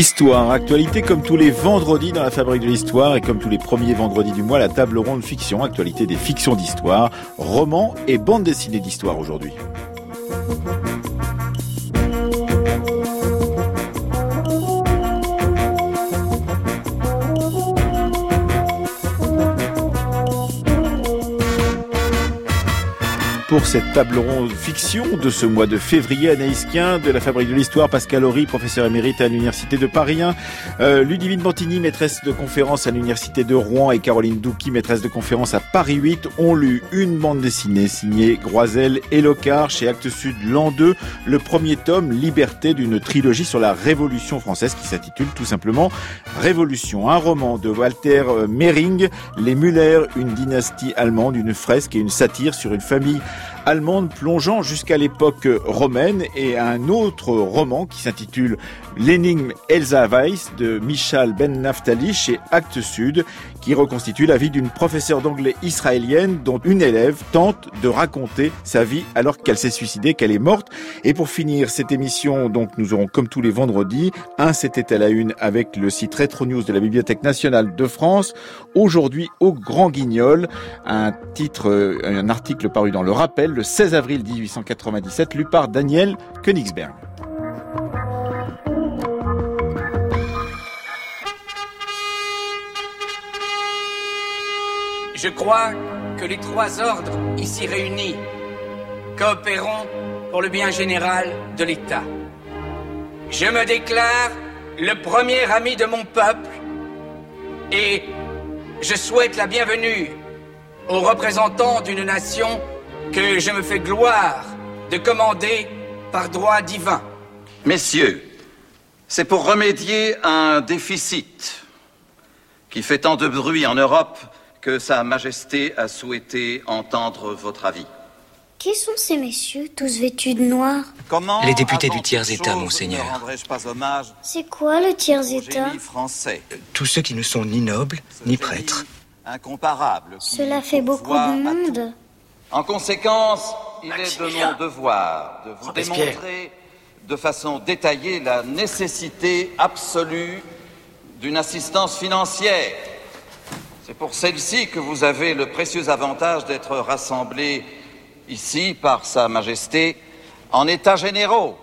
Histoire, actualité comme tous les vendredis dans la fabrique de l'histoire et comme tous les premiers vendredis du mois, la table ronde fiction, actualité des fictions d'histoire, romans et bandes dessinées d'histoire aujourd'hui. Pour cette table ronde fiction de ce mois de février. Anaïs de la Fabrique de l'Histoire, Pascal Horry, professeur émérite à l'Université de Paris 1, euh, Ludivine Bantini, maîtresse de conférence à l'Université de Rouen et Caroline Douki, maîtresse de conférence à Paris 8, ont lu une bande dessinée signée Groisel et Locard chez Actes Sud l'an 2, le premier tome Liberté d'une trilogie sur la Révolution française qui s'intitule tout simplement Révolution. Un roman de Walter euh, Mehring, Les Müller, une dynastie allemande, une fresque et une satire sur une famille allemande plongeant jusqu'à l'époque romaine et un autre roman qui s'intitule L'énigme Elsa Weiss de Michal Ben Naftali chez Actes Sud qui reconstitue la vie d'une professeure d'anglais israélienne dont une élève tente de raconter sa vie alors qu'elle s'est suicidée, qu'elle est morte. Et pour finir cette émission, donc nous aurons comme tous les vendredis, un c'était à la une avec le site Retro News de la Bibliothèque nationale de France. Aujourd'hui au Grand Guignol, un titre, un article paru dans le Rappel le 16 avril 1897, lu par Daniel Königsberg. Je crois que les trois ordres ici réunis coopéreront pour le bien général de l'État. Je me déclare le premier ami de mon peuple et je souhaite la bienvenue aux représentants d'une nation que je me fais gloire de commander par droit divin. Messieurs, c'est pour remédier à un déficit qui fait tant de bruit en Europe que Sa Majesté a souhaité entendre votre avis. Qui sont ces messieurs, tous vêtus de noir? Comment Les députés du tiers-État, monseigneur. C'est quoi le tiers-État? français Tous ceux qui ne sont ni nobles, ni prêtres. Incomparable. Cela fait beaucoup de monde. En conséquence, il est de mon devoir de vous démontrer de façon détaillée la nécessité absolue d'une assistance financière. C'est pour celle-ci que vous avez le précieux avantage d'être rassemblés ici par Sa Majesté en états généraux.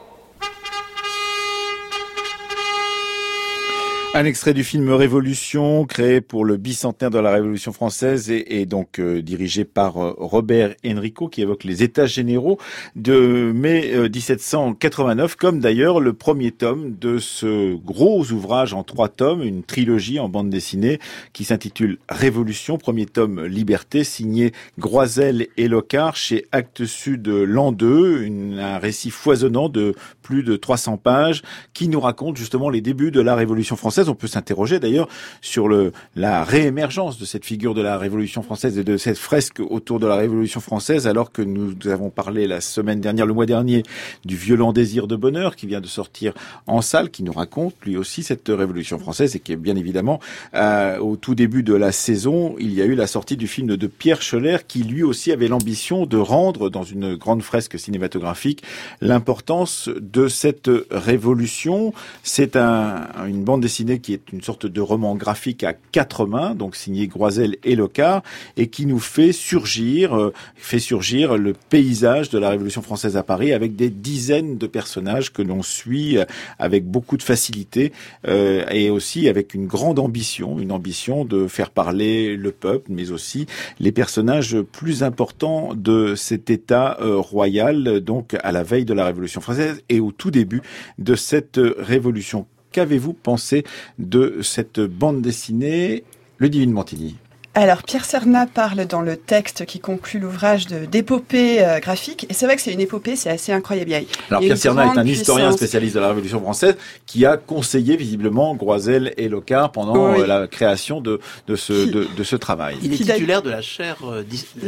Un extrait du film Révolution, créé pour le bicentenaire de la Révolution française et, donc euh, dirigé par euh, Robert Enrico, qui évoque les États généraux de mai euh, 1789, comme d'ailleurs le premier tome de ce gros ouvrage en trois tomes, une trilogie en bande dessinée qui s'intitule Révolution, premier tome Liberté, signé Groisel et Locard chez Actes Sud l'an 2, une- un récit foisonnant de plus de 300 pages qui nous raconte justement les débuts de la Révolution française. On peut s'interroger d'ailleurs sur le, la réémergence de cette figure de la Révolution française et de cette fresque autour de la Révolution française, alors que nous avons parlé la semaine dernière, le mois dernier, du violent désir de bonheur qui vient de sortir en salle, qui nous raconte lui aussi cette Révolution française et qui est bien évidemment euh, au tout début de la saison, il y a eu la sortie du film de Pierre Scholler qui lui aussi avait l'ambition de rendre dans une grande fresque cinématographique l'importance de cette révolution. C'est un, une bande dessinée qui est une sorte de roman graphique à quatre mains, donc signé Groisel et Locard, et qui nous fait surgir, euh, surgir le paysage de la Révolution française à Paris avec des dizaines de personnages que l'on suit euh, avec beaucoup de facilité euh, et aussi avec une grande ambition, une ambition de faire parler le peuple, mais aussi les personnages plus importants de cet État royal, donc à la veille de la Révolution française et au tout début de cette révolution. Qu'avez-vous pensé de cette bande dessinée, le Divine Montigny Alors, Pierre Serna parle dans le texte qui conclut l'ouvrage de- d'épopée euh, graphique. Et c'est vrai que c'est une épopée, c'est assez incroyable. Il y a- Alors Pierre Serna est un historien puissance. spécialiste de la Révolution française qui a conseillé visiblement Groisel et Locard pendant Oui. euh, la création de, de, ce, Qui- de, de ce travail. Il est titulaire de la chaire, euh,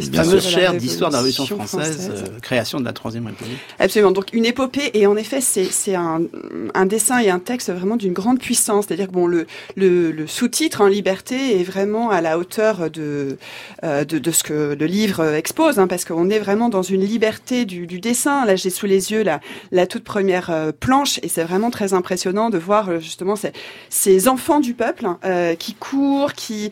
Bien la chaire de d'histoire de la Révolution française, française. euh, création de la Troisième République. Absolument. Donc une épopée et en effet c'est c'est un, un dessin et un texte vraiment d'une grande puissance. C'est-à-dire que bon le le, le sous-titre en liberté est vraiment à la hauteur hauteur de, de, ce que le livre expose, hein, parce qu'on est vraiment dans une liberté du, dessin. Là, j'ai sous les yeux la, la toute première planche, et c'est vraiment très impressionnant de voir justement ces, ces enfants du peuple hein, qui courent, qui,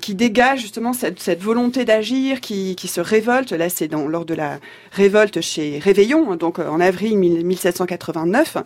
qui dégagent justement cette, cette volonté d'agir, qui, qui se révolte. Là, c'est lors de la révolte chez Réveillon, hein, donc en avril 1789.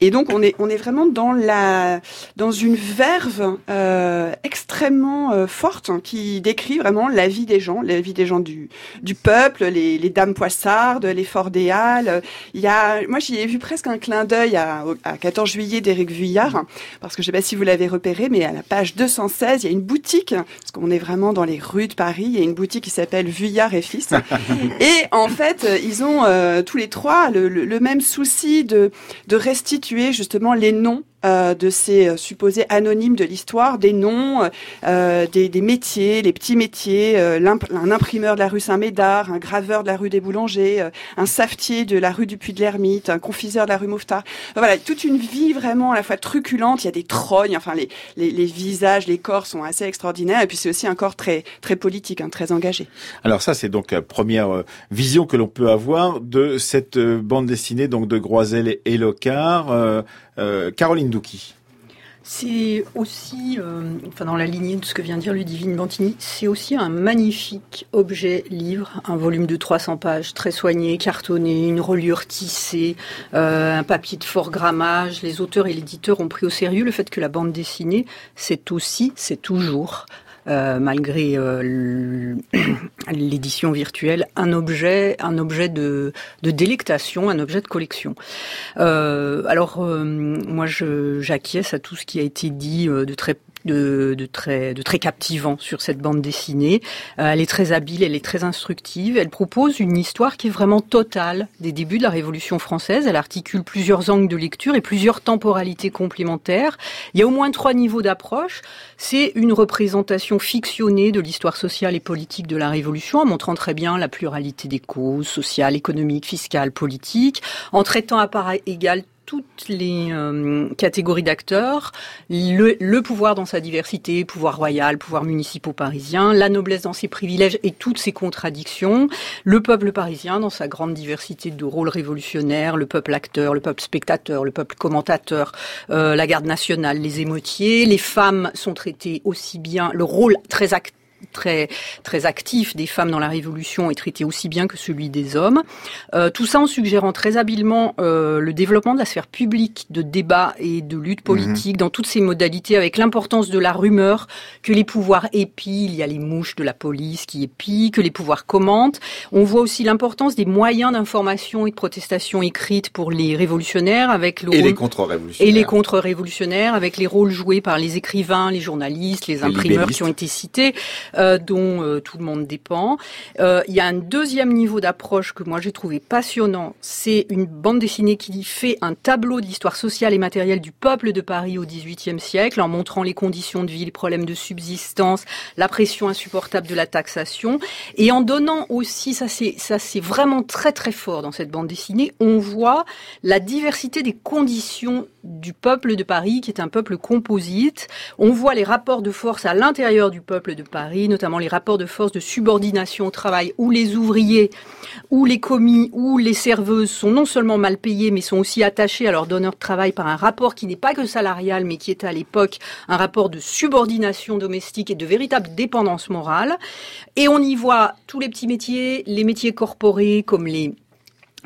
Et donc on est on est vraiment dans la dans une verve euh, extrêmement euh, forte hein, qui décrit vraiment la vie des gens, la vie des gens du du peuple, les, les dames poissardes, les forts des Halles. Il y a moi j'y ai vu presque un clin d'œil à, à 14 juillet d'Éric Vuillard parce que je sais pas si vous l'avez repéré mais à la page 216 il y a une boutique parce qu'on est vraiment dans les rues de Paris, il y a une boutique qui s'appelle Vuillard et fils et en fait ils ont euh, tous les trois le, le, le même souci de de restituer justement les noms euh, de ces euh, supposés anonymes de l'histoire, des noms, euh, des, des, métiers, les petits métiers, euh, un imprimeur de la rue Saint-Médard, un graveur de la rue des Boulangers, euh, un savetier de la rue du Puy de l'Ermite, un confiseur de la rue Mouffetard. Voilà, toute une vie vraiment à la fois truculente. Il y a des trognes, enfin les, les, les visages, les corps sont assez extraordinaires. Et puis c'est aussi un corps très très politique, hein, très engagé. Alors ça, c'est donc la première vision que l'on peut avoir de cette bande dessinée donc de Groisel et Locard. Euh, Caroline C'est aussi, euh, enfin dans la lignée de ce que vient dire Ludivine Bantini, c'est aussi un magnifique objet livre, un volume de 300 pages, très soigné, cartonné, une reliure tissée, euh, un papier de fort grammage. Les auteurs et l'éditeur ont pris au sérieux le fait que la bande dessinée, c'est aussi, c'est toujours euh, malgré euh, l'édition virtuelle, un objet, un objet de, de, délectation, un objet de collection. Euh, alors, moi, j'acquiesce à tout ce qui a été dit de très de, très captivant sur cette bande dessinée. Euh, elle est très habile, elle est très instructive. Elle propose une histoire qui est vraiment totale des débuts de la Révolution française. Elle articule plusieurs angles de lecture et plusieurs temporalités complémentaires. Il y a au moins trois niveaux d'approche. C'est une représentation fictionnée de l'histoire sociale et politique de la Révolution, en montrant très bien la pluralité des causes sociales, économiques, fiscales, politiques, en traitant à part égale toutes les euh, catégories d'acteurs, le, pouvoir dans sa diversité, pouvoir royal, pouvoir municipaux parisien, la noblesse dans ses privilèges et toutes ses contradictions, le peuple parisien dans sa grande diversité de rôles révolutionnaires, le peuple acteur, le peuple spectateur, le peuple commentateur, euh, la garde nationale, les émotiers, les femmes sont traitées aussi bien, le rôle très actif très très actif des femmes dans la Révolution est traité aussi bien que celui des hommes. Euh, tout ça en suggérant très habilement euh, le développement de la sphère publique de débat et de lutte politique mmh. dans toutes ses modalités, avec l'importance de la rumeur que les pouvoirs épient. Il y a les mouches de la police qui épient, que les pouvoirs commentent. On voit aussi l'importance des moyens d'information et de protestation écrites pour les révolutionnaires, avec le et rôle... les contre-révolutionnaires et les contre-révolutionnaires, avec les rôles joués par les écrivains, les journalistes, les imprimeurs qui ont été cités euh, dont euh, tout le monde dépend. Euh, il y a un deuxième niveau d'approche que moi j'ai trouvé passionnant. C'est une bande dessinée qui fait un tableau de l'histoire sociale et matérielle du peuple de Paris au XVIIIe siècle, en montrant les conditions de vie, les problèmes de subsistance, la pression insupportable de la taxation, et en donnant aussi, ça c'est ça c'est vraiment très très fort dans cette bande dessinée, on voit la diversité des conditions du peuple de Paris, qui est un peuple composite. On voit les rapports de force à l'intérieur du peuple de Paris, notamment les rapports de force de subordination au travail, où les ouvriers, ou les commis, ou les serveuses sont non seulement mal payés, mais sont aussi attachés à leur donneur de travail par un rapport qui n'est pas que salarial, mais qui est à l'époque un rapport de subordination domestique et de véritable dépendance morale. Et on y voit tous les petits métiers, les métiers corporés comme les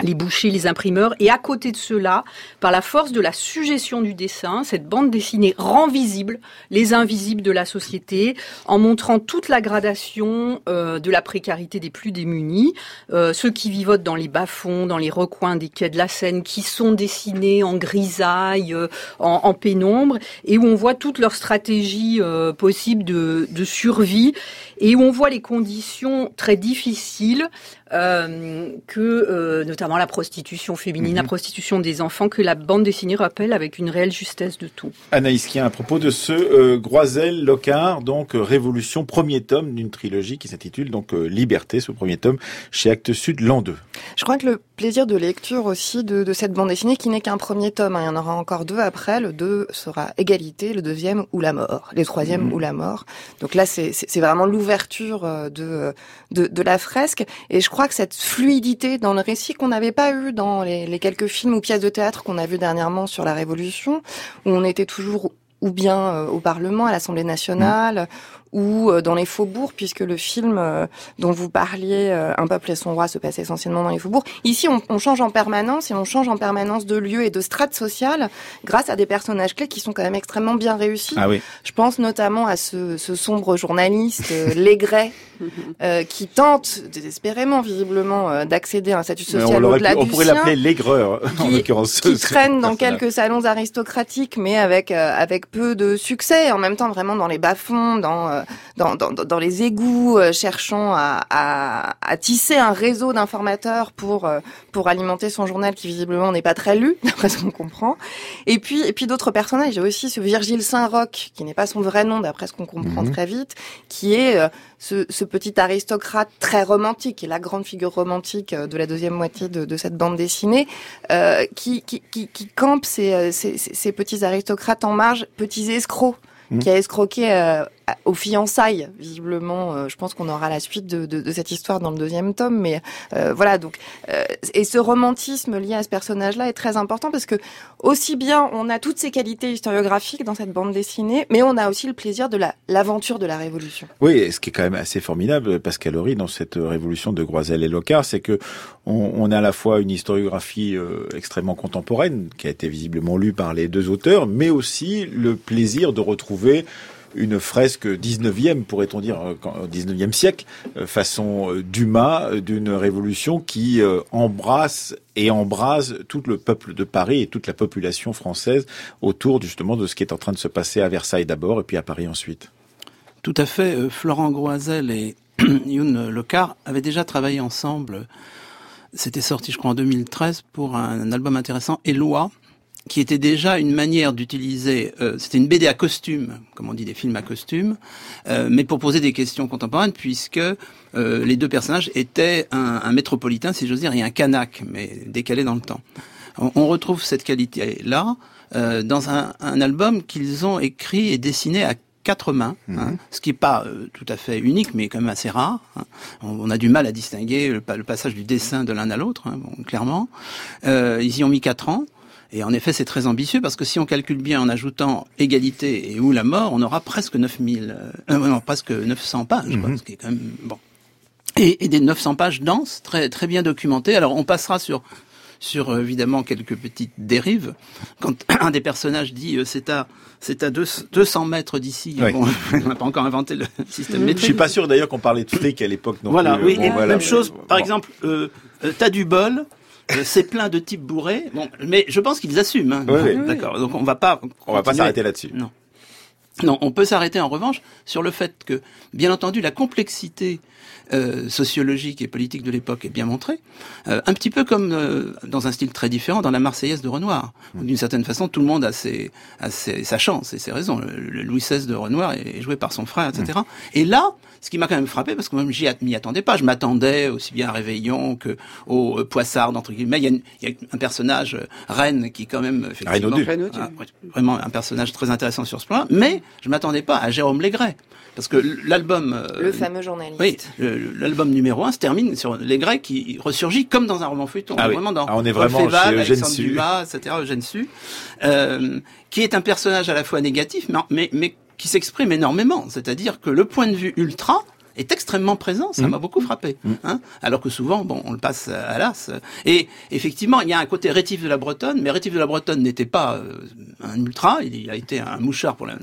les bouchers, les imprimeurs, et à côté de cela, par la force de la suggestion du dessin, cette bande dessinée rend visible les invisibles de la société, en montrant toute la gradation euh, de la précarité des plus démunis, euh, ceux qui vivotent dans les bas-fonds, dans les recoins des quais de la Seine, qui sont dessinés en grisaille, euh, en, pénombre, et où on voit toute leur stratégie euh, possible de, de survie, et où on voit les conditions très difficiles euh, que euh, notamment la prostitution féminine, la Mhm. prostitution des enfants, que la bande dessinée rappelle avec une réelle justesse de tout. Anaïs Kien, à propos de ce euh, Groisel Locard, donc euh, Révolution, premier tome d'une trilogie qui s'intitule donc euh, Liberté, ce premier tome chez Actes Sud, l'an 2. Je crois que le plaisir de lecture aussi de, de cette bande dessinée, qui n'est qu'un premier tome, hein, il y en aura encore deux après, le deux sera égalité, le deuxième ou la mort, les troisièmes Mhm. ou la mort. Donc là, c'est vraiment euh, de, de, de la fresque. Et je crois que cette fluidité dans le récit qu'on n'avait pas eu dans les, les quelques films ou pièces de théâtre qu'on a vu dernièrement sur la Révolution, où on était toujours ou bien euh, au Parlement, à l'Assemblée nationale, ou euh, dans les faubourgs, puisque le film euh, dont vous parliez, euh, Un peuple et son roi, se passe essentiellement dans les faubourgs. Ici, on, on change en permanence et on change en permanence de lieu et de strate sociale grâce à des personnages clés qui sont quand même extrêmement bien réussis. Ah oui. Je pense notamment à ce, ce sombre journaliste, Légret, euh, qui tente désespérément, visiblement, euh, d'accéder à un statut social au-delà pu- on du pourrait l'appeler l'aigreur, en l'occurrence. qui traîne dans quelques salons aristocratiques, mais avec euh, avec peu de succès. En même temps, vraiment dans les bas-fonds, dans, euh, dans dans dans les égouts, euh, cherchant à, à à tisser un réseau d'informateurs pour euh, pour alimenter son journal qui visiblement n'est pas très lu, d'après ce qu'on comprend. Et puis et puis d'autres personnages. J'ai aussi ce Virgile Saint-Roch, qui n'est pas son vrai nom, d'après ce qu'on comprend Mhm. très vite, qui est ce, ce petit aristocrate très romantique, et la grande figure romantique de la deuxième moitié de, de cette bande dessinée, qui, qui, qui, qui campe ces, ces, petits aristocrates en marge, petits escrocs, Mhm. qui a escroqué euh, aux fiançailles, visiblement. euh, je pense qu'on aura la suite de, de, de cette histoire dans le deuxième tome, mais euh, voilà. Donc, euh, et ce romantisme lié à ce personnage-là est très important parce que aussi bien on a toutes ces qualités historiographiques dans cette bande dessinée, mais on a aussi le plaisir de la l'aventure de la Révolution. Oui, et ce qui est quand même assez formidable, Pascal Horry, dans cette révolution de Groisel et Locard, c'est que on, on a à la fois une historiographie euh, extrêmement contemporaine, qui a été visiblement lue par les deux auteurs, mais aussi le plaisir de retrouver une fresque 19e, pourrait-on dire, euh, quand- au 19e siècle, euh, façon euh, Dumas, euh, d'une révolution qui euh, embrasse et embrase tout le peuple de Paris et toute la population française autour justement de ce qui est en train de se passer à Versailles d'abord et puis à Paris ensuite. Tout à fait. Euh, Florent Groisel et Youn Lecard avaient déjà travaillé ensemble. C'était sorti, je crois, en 2013 pour un album intéressant, Eloi, qui était déjà une manière d'utiliser. euh, C'était une BD à costume, comme on dit, des films à costume, euh, mais pour poser des questions contemporaines, puisque euh, les deux personnages étaient un, un métropolitain, si j'ose dire, et un canaque, mais décalé dans le temps. On, on retrouve cette qualité-là euh, dans un, un album qu'ils ont écrit et dessiné à quatre mains, hein, ce qui est pas euh, tout à fait unique, mais quand même assez rare. hein. On, on a du mal à distinguer le, le passage du dessin de l'un à l'autre, hein, bon, clairement. Euh, ils y ont mis quatre ans. Et en effet, c'est très ambitieux parce que si on calcule bien en ajoutant égalité et ou la mort, on aura presque 9000, euh, euh, non, presque 900 pages, quoi, ce qui est quand même bon. Et, et des 900 pages denses, très très bien documentées. Alors on passera sur sur euh, évidemment quelques petites dérives. Quand un des personnages dit euh, c'est à c'est à deux- 200 mètres d'ici, Oui. bon, on n'a pas encore inventé le système Je métrique. suis pas sûr d'ailleurs qu'on parlait de fric à l'époque non Voilà, plus. oui. Bon, voilà. même chose, par Bon. exemple, euh, euh, t'as du bol, euh, c'est plein de types bourrés. Bon, mais je pense qu'ils assument. Hein. Oui, oui. D'accord. Donc on va pas. On va pas s'arrêter là-dessus. Non. Non, on peut s'arrêter en revanche sur le fait que, bien entendu, la complexité euh, sociologique et politique de l'époque est bien montrée, euh, un petit peu comme euh, dans un style très différent dans la Marseillaise de Renoir. D'une certaine façon, tout le monde a, ses, a ses- sa chance et ses raisons. Le, le Louis XVI de Renoir est joué par son frère, etc. Et là, ce qui m'a quand même frappé, parce que même j'y m'y attendais pas, je m'attendais aussi bien à Réveillon que au euh, Poissard, entre guillemets. Il y, a une- il y a un personnage, euh, Reine, qui quand même, effectivement, vraiment un personnage très intéressant sur ce plan mais je m'attendais pas à Jérôme Légret. Parce que l'album... euh, Le fameux journaliste. Oui, l'album numéro un se termine sur Légret qui ressurgit comme dans un roman feuilleton. Ah oui. Vraiment dans Ah, on est vraiment Féval, chez Eugène Alexandre Sue. Dumas, etc., Eugène Sue, euh, qui est un personnage à la fois négatif, mais, mais, mais qui s'exprime énormément. C'est-à-dire que le point de vue ultra est extrêmement présent, ça Mmh. m'a beaucoup frappé. Hein Alors que souvent, bon, on le passe à l'as. Et effectivement, il y a un côté Rétif de la Bretonne, mais Rétif de la Bretonne n'était pas euh, un ultra, il a été un mouchard pour la,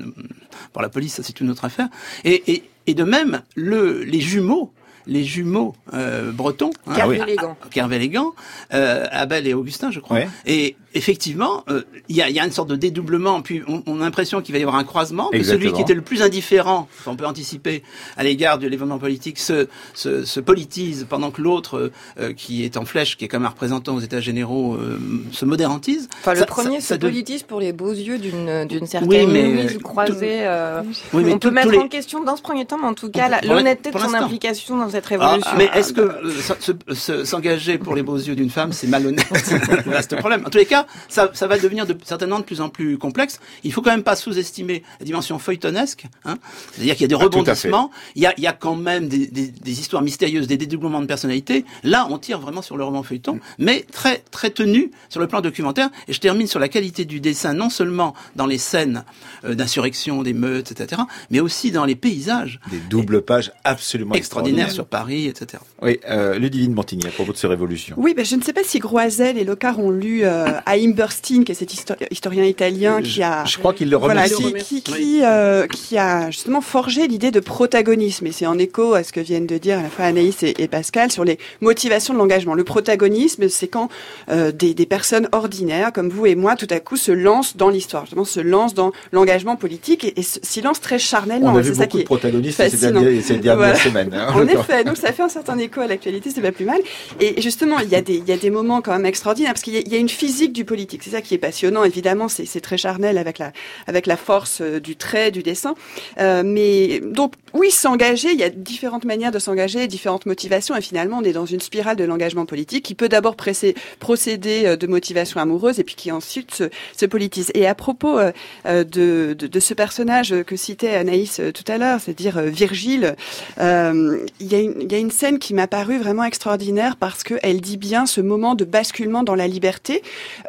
pour la police, ça c'est une autre affaire. Et, et, et de même, le, les jumeaux, les jumeaux euh, bretons, hein, Kervé Ah élégant. Kervé Légan, euh, Abel et Augustin, je crois. Ouais. Et, effectivement, euh, il y, a, y, a, une sorte de dédoublement, puis on, on a l'impression qu'il va y avoir un croisement, que celui qui était le plus indifférent, on peut anticiper, à l'égard de l'événement politique, se, se, se, politise, pendant que l'autre, euh, qui est en flèche, qui est comme un représentant aux États généraux, euh, se modérantise. Enfin, le ça, premier ça, se politise pour les beaux yeux d'une d'une certaine oui, mais, mise croisée. Euh, oui, on peut mettre les... en question dans ce premier temps, mais en tout cas, l'honnêteté de son implication dans cette révolution. Ah, mais est-ce que s'engager pour les beaux yeux d'une femme, c'est malhonnête? C'est le problème. En tous les cas, ça, ça va devenir de, certainement de plus en plus complexe. Il faut quand même pas sous-estimer la dimension feuilletonesque. Hein C'est-à-dire qu'il y a des ah, rebondissements, il y a, il y a quand même des, des, des, histoires mystérieuses, des dédoublements de personnalité. Là, on tire vraiment sur le roman feuilleton, mais très très tenu sur le plan documentaire. Et je termine sur la qualité du dessin, non seulement dans les scènes euh, d'insurrection, d'émeutes, etc., mais aussi dans les paysages. Des doubles pages absolument extraordinaires sur Paris, etc. Oui, euh, Ludivine Montigny, à propos de ces révolutions. Oui, ben, je ne sais pas si Groisel et Locard ont lu euh, Haïm Burstein, qui est cet historien italien qui a... Je crois qu'il le remercie. Voilà, qui, qui, euh, qui, a justement forgé l'idée de protagonisme. Et c'est en écho à ce que viennent de dire à la fois Anaïs et, et Pascal sur les motivations de l'engagement. Le protagonisme, c'est quand euh, des, des, personnes ordinaires, comme vous et moi, tout à coup se lancent dans l'histoire, justement se lancent dans l'engagement politique et, et s'y lancent très charnellement. On a vu beaucoup ça qui de protagonistes ces dernières, ces dernières voilà. semaines. Hein, en effet, donc ça fait un certain écho à l'actualité, c'est pas plus mal. Et justement, il y a des, il y a des moments quand même extraordinaires parce qu'il y, y, a une physique du politique. C'est ça qui est passionnant. Évidemment, c'est très charnel avec la, force euh, du trait, du dessin. Euh, mais donc, oui, s'engager, il y a différentes manières de s'engager, différentes motivations. Et finalement, on est dans une spirale de l'engagement politique qui peut d'abord procéder euh, de motivation amoureuse et puis qui ensuite se, se politise. Et à propos de, ce personnage que citait Anaïs tout à l'heure, c'est-à-dire Virgile, il y a une scène qui m'a paru vraiment extraordinaire parce qu'elle dit bien ce moment de basculement dans la liberté,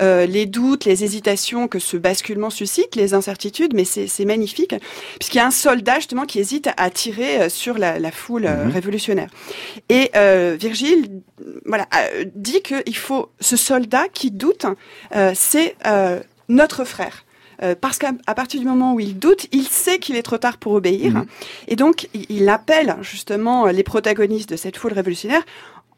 euh, les doutes, les hésitations que ce basculement suscite, les incertitudes, mais c'est magnifique, puisqu'il y a un soldat justement qui hésite à tirer sur la, la foule mm -hmm. révolutionnaire. Et euh, Virgile voilà, dit qu'il faut ce soldat qui doute, euh, c'est euh, notre frère. Euh, parce qu'à partir du moment où il doute, il sait qu'il est trop tard pour obéir. Mmh. Et donc, il appelle justement les protagonistes de cette foule révolutionnaire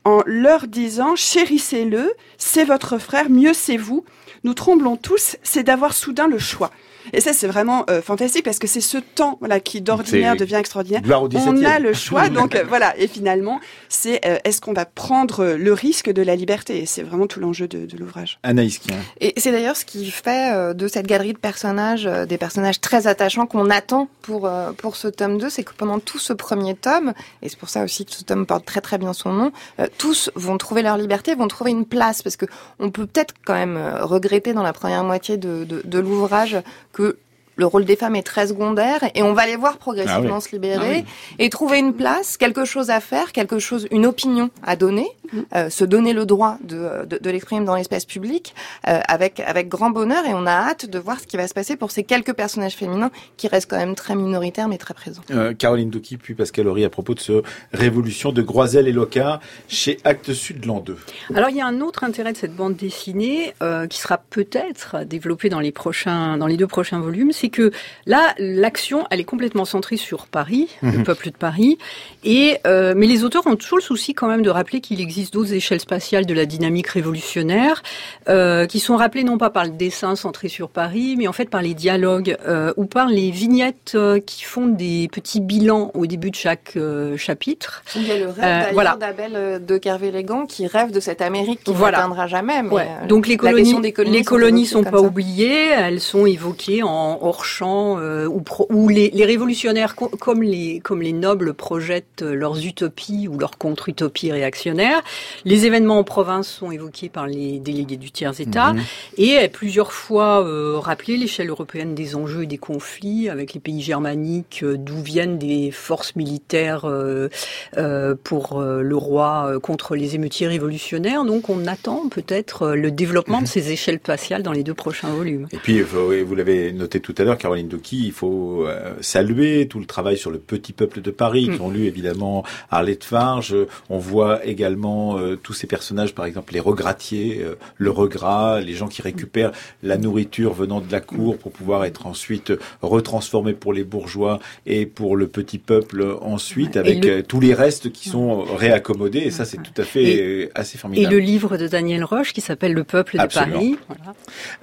en leur disant chérissez-le, c'est votre frère, mieux c'est vous. Nous tremblons tous, c'est d'avoir soudain le choix. Et ça, c'est vraiment euh, fantastique parce que c'est ce temps voilà, qui d'ordinaire devient extraordinaire. On a le choix, donc euh, voilà. Et finalement, c'est euh, est-ce qu'on va prendre le risque de la liberté? Et c'est vraiment tout l'enjeu de, de l'ouvrage. Anaïs Kien. Et c'est d'ailleurs ce qui fait euh, de cette galerie de personnages des personnages très attachants qu'on attend pour pour ce tome 2, c'est que pendant tout ce premier tome, et c'est pour ça aussi que ce tome porte très très bien son nom, tous vont trouver leur liberté, vont trouver une place parce que on peut peut-être quand même regretter dans la première moitié de, de, de l'ouvrage que le rôle des femmes est très secondaire et on va les voir progressivement ah oui. se libérer ah oui. et trouver une place, quelque chose à faire, quelque chose, une opinion à donner, mmh. euh, se donner le droit de, de, de l'exprimer dans l'espace public euh, avec avec grand bonheur et on a hâte de voir ce qui va se passer pour ces quelques personnages féminins qui restent quand même très minoritaires mais très présents. Euh, Caroline Douki puis Pascal Horry à propos de ce Révolution de Groisel et Locard chez Actes Sud l'an 2. Alors il y a un autre intérêt de cette bande dessinée euh, qui sera peut-être développée dans les prochains dans les deux prochains volumes, c'est c'est que là, l'action, elle est complètement centrée sur Paris, mmh. le mhm. peuple de Paris. Et euh, mais les auteurs ont toujours le souci quand même de rappeler qu'il existe d'autres échelles spatiales de la dynamique révolutionnaire, euh, qui sont rappelées non pas par le dessin centré sur Paris, mais en fait par les dialogues euh, ou par les vignettes euh, qui font des petits bilans au début de chaque euh, chapitre. Il y a le rêve voilà. d'Abel de Kervé-Légan qui rêve de cette Amérique qui voilà. n'atteindra jamais. Mais ouais. Donc les colonies, des colonies, les colonies sont, sont pas oubliées, elles sont évoquées en hors champ euh, où, où les, les, révolutionnaires, co comme les, comme les nobles, projettent leurs utopies ou leurs contre-utopies réactionnaires. Les événements en province sont évoqués par les délégués du tiers-État mmh. et plusieurs fois euh, rappelé l'échelle européenne des enjeux et des conflits avec les pays germaniques, euh, d'où viennent des forces militaires euh, euh pour euh, le roi contre les émeutiers révolutionnaires. Donc on attend peut-être le développement mmh. de ces échelles spatiales dans les deux prochains volumes. Et puis, vous l'avez noté tout à l'heure, Caroline Douki, il faut euh, saluer tout le travail sur le petit peuple de Paris, qui ont lu évidemment Arlette Farge. On voit également euh, tous ces personnages, par exemple les regratiers, euh, le regrat, les gens qui récupèrent la nourriture venant de la cour pour pouvoir être ensuite retransformés pour les bourgeois et pour le petit peuple ensuite, avec le... tous les restes qui sont réaccommodés. Et ça, c'est tout à fait et, assez formidable. Et le livre de Daniel Roche qui s'appelle Le peuple de. Paris. Voilà.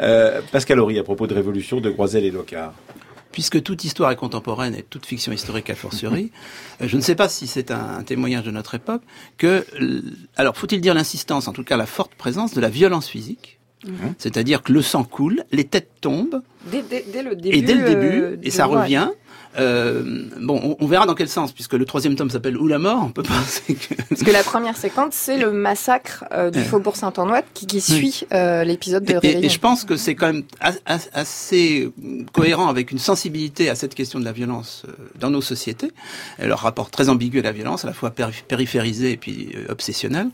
Euh, Pascal Horry, à propos de Révolution, de Groisel et Puisque toute histoire est contemporaine et toute fiction historique a fortiori, je ne sais pas si c'est un, un, témoignage de notre époque, que, alors faut-il dire l'insistance, en tout cas la forte présence de la violence physique, mmh. c'est-à-dire que le sang coule, les têtes tombent, dès, dès, dès le début, et dès le début, euh, et ça revient, euh, bon, on, on, verra dans quel sens, puisque le troisième tome s'appelle Où la mort, on peut penser que... Parce que la première séquence, c'est le massacre euh, du Faubourg Saint-Antoine qui, qui, suit euh, l'épisode de et, Réveillon. Et, je pense que c'est quand même assez cohérent avec une sensibilité à cette question de la violence dans nos sociétés, et leur rapport très ambigu à la violence, à la fois périphérisé et puis euh, obsessionnel.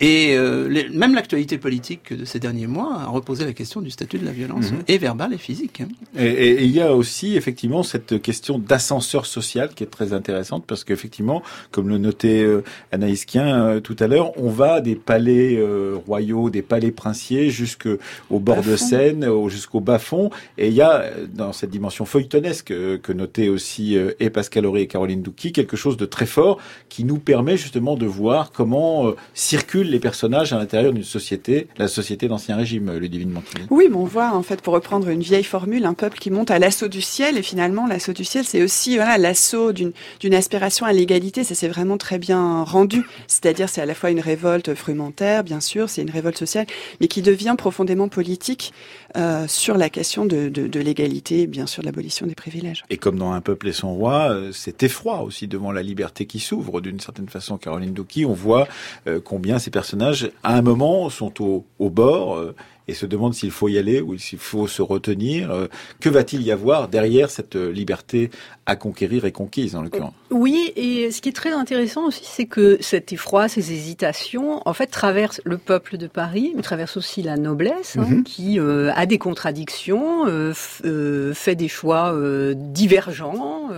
Et euh, les, même l'actualité politique de ces derniers mois a reposé la question du statut de la violence, Mhm. et verbale et physique. hein. Et il y a aussi effectivement cette question d'ascenseur social qui est très intéressante parce qu'effectivement, comme le notait euh, Anaïs Kien euh, tout à l'heure, on va des palais euh, royaux, des palais princiers jusqu'au bord de. Seine, au- jusqu'au bas-fond. Et il y a dans cette dimension feuilletonesque que notaient aussi et Pascal Horry et Caroline Douki quelque chose de très fort qui nous permet justement de voir comment euh, circulent les personnages à l'intérieur d'une société, la société d'Ancien Régime, Ludivine Montini. Oui, mais on voit en fait, pour reprendre une vieille formule, un peuple qui monte à l'assaut du ciel, et finalement l'assaut du ciel, c'est aussi l'assaut d'une aspiration à l'égalité. Ça c'est vraiment très bien rendu. C'est-à-dire c'est à la fois une révolte frumentaire, bien sûr, c'est une révolte sociale, mais qui devient profondément politique euh, sur la question de, l'égalité, bien sûr de l'abolition des privilèges. Et comme dans Un peuple et son roi, euh, c'est effroi aussi devant la liberté qui s'ouvre d'une certaine façon. Caroline Douki, on voit euh, combien ces personnages, à un moment, sont au, au bord euh, et se demandent s'il faut y aller ou s'il faut se retenir. Euh, que va-t-il y avoir derrière cette euh, liberté à conquérir et conquise, en l'occurrence? Oui, et ce qui est très intéressant aussi, c'est que cet effroi, ces hésitations, en fait, traversent le peuple de Paris, mais traversent aussi la noblesse, hein, Mhm. qui euh, a des contradictions, euh, euh, fait des choix divergents,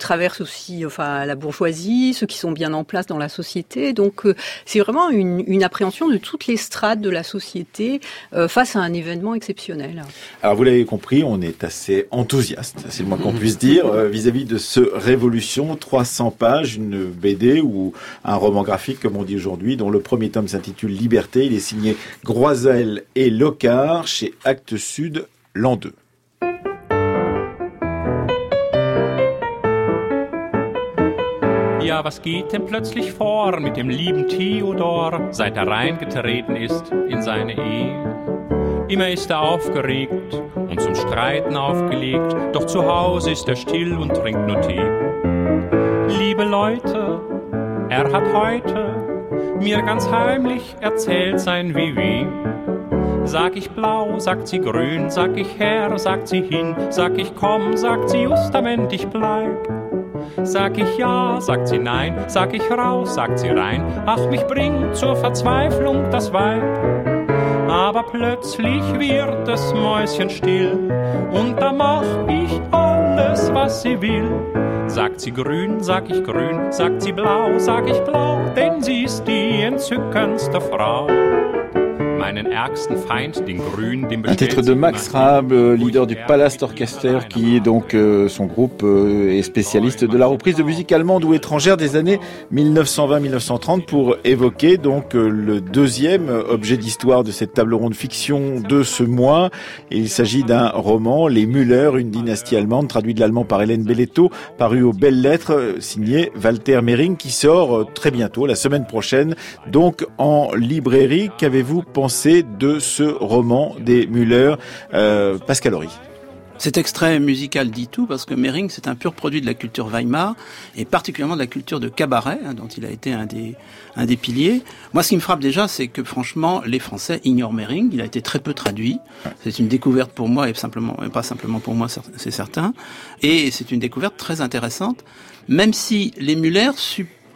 traverse aussi, enfin, la bourgeoisie, ceux qui sont bien en place dans la société. Donc, c'est vraiment une, une appréhension de toutes les strates de la société euh, face à un événement exceptionnel. Alors vous l'avez compris, on est assez enthousiaste, c'est le moins qu'on puisse dire, euh, vis-à-vis de ce Révolution, 300 pages, une BD ou un roman graphique comme on dit aujourd'hui, dont le premier tome s'intitule Liberté. Il est signé Groisel et Locard chez Actes Sud, l'an 2. Was geht denn plötzlich vor mit dem lieben Theodor, seit er reingetreten ist in seine Ehe? Immer ist er aufgeregt und zum Streiten aufgelegt, doch zu Hause ist er still und trinkt nur Tee. Liebe Leute, er hat heute mir ganz heimlich erzählt sein Vivi. Sag ich blau, sagt sie grün, sag ich her, sagt sie hin, sag ich komm, sagt sie justament, ich bleib. Sag ich ja, sagt sie nein, sag ich raus, sagt sie rein. Ach, mich bringt zur Verzweiflung das Weib. Aber plötzlich wird das Mäuschen still und da mach ich alles, was sie will. Sagt sie grün, sag ich grün, sagt sie blau, sag ich blau, denn sie ist die entzückendste Frau. Un titre de Max Raab, euh, leader du Palace Orchester, qui est donc euh, son groupe euh, est spécialiste de la reprise de musique allemande ou étrangère des années 1920-1930 pour évoquer donc euh, le deuxième objet d'histoire de cette table ronde fiction de ce mois. Il s'agit d'un roman, Les Müller, une dynastie allemande, traduit de l'allemand par Hélène Belletto, paru aux belles lettres, euh, signé Walter Mehring, qui sort très bientôt, la semaine prochaine, donc en librairie. Qu'avez-vous pensé de ce roman des Müller, euh, Pascal Horry Cet extrait musical dit tout parce que Mehring, c'est un pur produit de la culture Weimar et particulièrement de la culture de cabaret, hein, dont il a été un des, un des piliers. Moi, ce qui me frappe déjà, c'est que franchement, les Français ignorent Mehring. Il a été très peu traduit. C'est une découverte pour moi et simplement, et pas simplement pour moi, c'est certain. Et c'est une découverte très intéressante, même si les Muller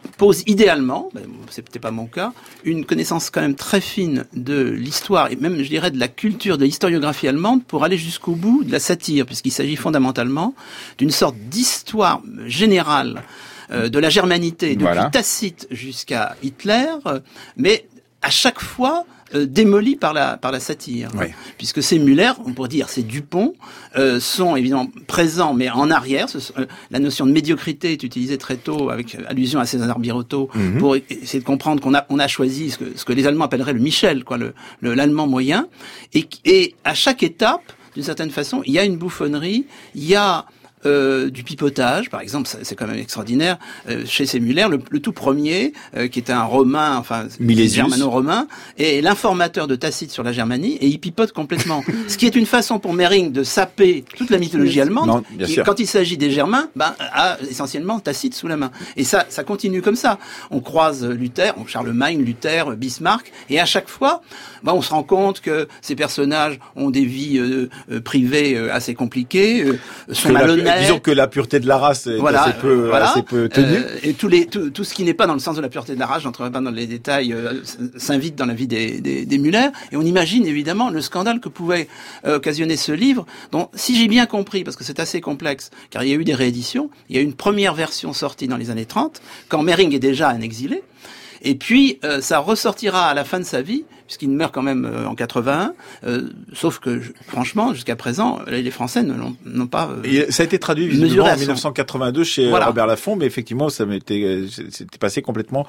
suppose idéalement, ben, c'est peut-être pas mon cas, une connaissance quand même très fine de l'histoire et même, je dirais, de la culture, de l'historiographie allemande pour aller jusqu'au bout de la satire, puisqu'il s'agit fondamentalement d'une sorte d'histoire générale euh, de la germanité depuis Voilà. Tacite jusqu'à Hitler, mais à chaque fois euh, démoli par la par la satire, puisque ces Muller, on pourrait dire ces Dupont, euh, sont évidemment présents, mais en arrière. Ce euh, la notion de médiocrité est utilisée très tôt, avec allusion à César Birotteau, Mhm. pour e- essayer de comprendre qu'on a on a choisi ce que ce que les Allemands appelleraient le Michel, quoi, le le- l'allemand moyen, et et à chaque étape, d'une certaine façon, il y a une bouffonnerie, il y a euh, du pipotage, par exemple, c'est quand même extraordinaire. Euh, chez Muller, le, le tout premier, euh, qui était un romain, enfin germano-romain, est l'informateur de Tacite sur la Germanie, et il pipote complètement. Ce qui est une façon pour Mering de saper toute la mythologie allemande, Non, bien qui, sûr. quand il s'agit des Germains, ben, a essentiellement Tacite sous la main. Et ça, ça continue comme ça. On croise Luther, on- Charlemagne, Luther, Bismarck, et à chaque fois, ben, on se rend compte que ces personnages ont des vies euh, euh, privées euh, assez compliquées, euh, sont Que la- disons que la pureté de la race est Voilà, assez peu, voilà. assez peu tenue. Euh, et tous les, tout, tout ce qui n'est pas dans le sens de la pureté de la race, j'entrerai pas dans les détails, euh, s'invite dans la vie des, des, des Muller. Et on imagine évidemment le scandale que pouvait euh, occasionner ce livre, dont, si j'ai bien compris, parce que c'est assez complexe, car il y a eu des rééditions, il y a eu une première version sortie dans les années 30, quand Mering est déjà un exilé. Et puis, euh, ça ressortira à la fin de sa vie, puisqu'il meurt quand même euh, en 81. euh, sauf que, je- franchement, jusqu'à présent, les Français ne l'ont n'ont pas. euh, Et ça a été traduit visiblement à en son- 1982 chez Voilà. Robert Laffont, mais effectivement, ça m'était, euh, c'était passé complètement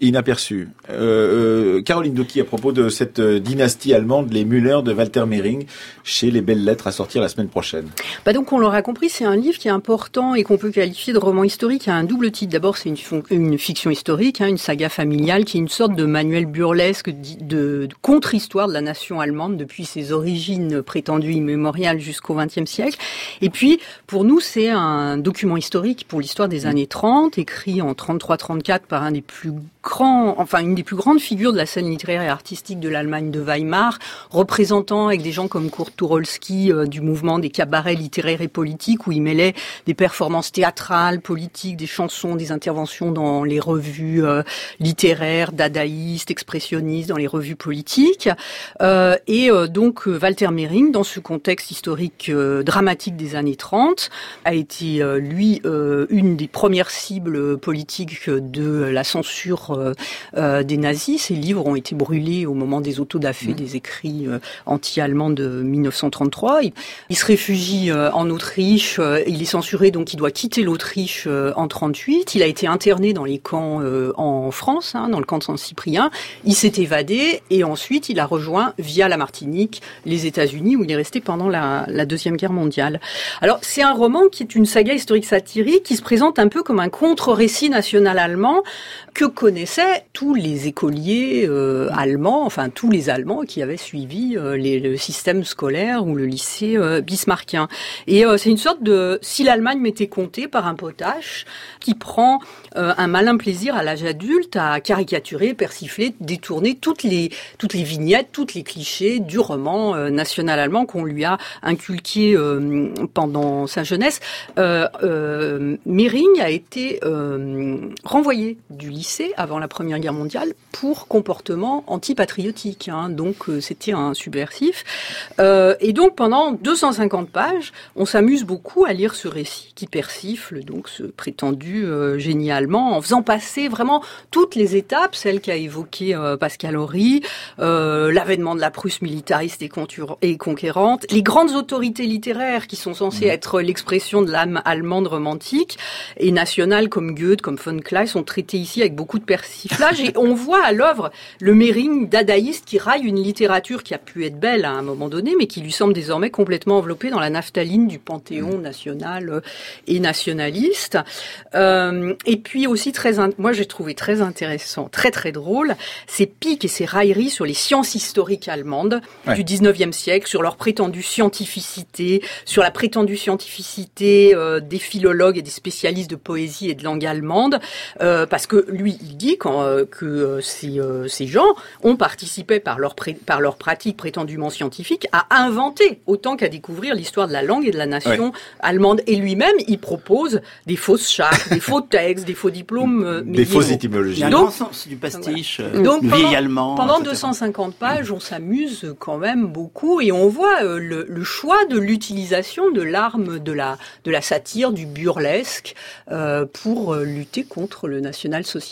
inaperçu. Euh, euh, Caroline Doki, à propos de cette euh, dynastie allemande, les Müller de Walter Mehring, chez les Belles Lettres à sortir la semaine prochaine. Bah donc on l'aura compris, c'est un livre qui est important et qu'on peut qualifier de roman historique. Il y a un double titre. D'abord, c'est une, fiction historique, hein, une saga familiale qui est une sorte de manuel burlesque de, de contre-histoire de la nation allemande depuis ses origines prétendues immémoriales jusqu'au XXe siècle. Et puis, pour nous, c'est un document historique pour l'histoire des années 30, écrit en 33-34 par un des plus grands, enfin une des plus grandes figures de la scène littéraire et artistique de l'Allemagne de Weimar, représentant avec des gens comme Kurt Tucholsky euh, du mouvement des cabarets littéraires et politiques où il mêlait des performances théâtrales, politiques, des chansons, des interventions dans les revues euh, littéraires, dadaïstes, expressionnistes, dans les revues politiques. Euh, et euh, donc Walter Mehring, dans ce contexte historique dramatique des années 30, a été lui une des premières cibles politiques de la censure euh, euh, des nazis. Ses livres ont été brûlés au moment des autodafés des écrits euh, anti-allemands de 1933. Il, il se réfugie euh, en Autriche. il est censuré, donc il doit quitter l'Autriche en 38. Il a été interné dans les camps en France, hein, dans le camp de Saint-Cyprien. Il s'est évadé et ensuite il a rejoint via la Martinique les États-Unis où il est resté pendant la, la deuxième guerre mondiale. Alors c'est un roman qui est une saga historique satirique qui se présente un peu comme un contre-récit national allemand que connaissaient tous les écoliers euh, allemands, enfin tous les Allemands qui avaient suivi euh, le système scolaire ou le lycée euh, bismarckien. Et c'est une sorte de si l'Allemagne m'était comptée par un potache qui prend un malin plaisir à l'âge adulte à caricaturer, persifler, détourner toutes les toutes les vignettes, toutes les clichés du roman national allemand qu'on lui a inculqué pendant sa jeunesse. Mehring a été renvoyé du lycée avant la Première Guerre mondiale pour comportement antipatriotique. Hein, donc euh, c'était un subversif. Euh, et donc pendant 250 pages, on s'amuse beaucoup à lire ce récit qui persifle donc ce prétendu euh, génie allemand en faisant passer vraiment toutes les étapes, celles qu'a évoquées euh, Pascal Horry, l'avènement de la Prusse militariste et, conquérante, les grandes autorités littéraires qui sont censées être l'expression de l'âme allemande romantique et nationale comme Goethe, comme von Kleist sont traités ici avec beaucoup de persiflage et on voit à l'œuvre le Mehring dadaïste qui raille une littérature qui a pu être belle à un moment donné mais qui lui semble désormais complètement enveloppée dans la naphtaline du panthéon national euh, et nationaliste. Euh, et puis aussi très, moi j'ai trouvé très intéressant, très très drôle, ces piques et ces railleries sur les sciences historiques allemandes Ouais. du 19e siècle, sur leur prétendue scientificité, sur la prétendue scientificité euh, des philologues et des spécialistes de poésie et de langue allemande, euh, parce que lui, il dit dit que ces, ces gens ont participé par leur, par leur pratique prétendument scientifique à inventer autant qu'à découvrir l'histoire de la langue et de la nation allemande. Et lui-même, il propose des fausses chartes, des faux textes, des faux diplômes. des fausses étymologies. Donc, sens du pastiche, donc, du vieil allemand. Pendant 250 pages, on s'amuse quand même beaucoup et on voit le, le choix de l'utilisation de l'arme de la, de la satire, du burlesque, euh, pour lutter contre le national-socialisme,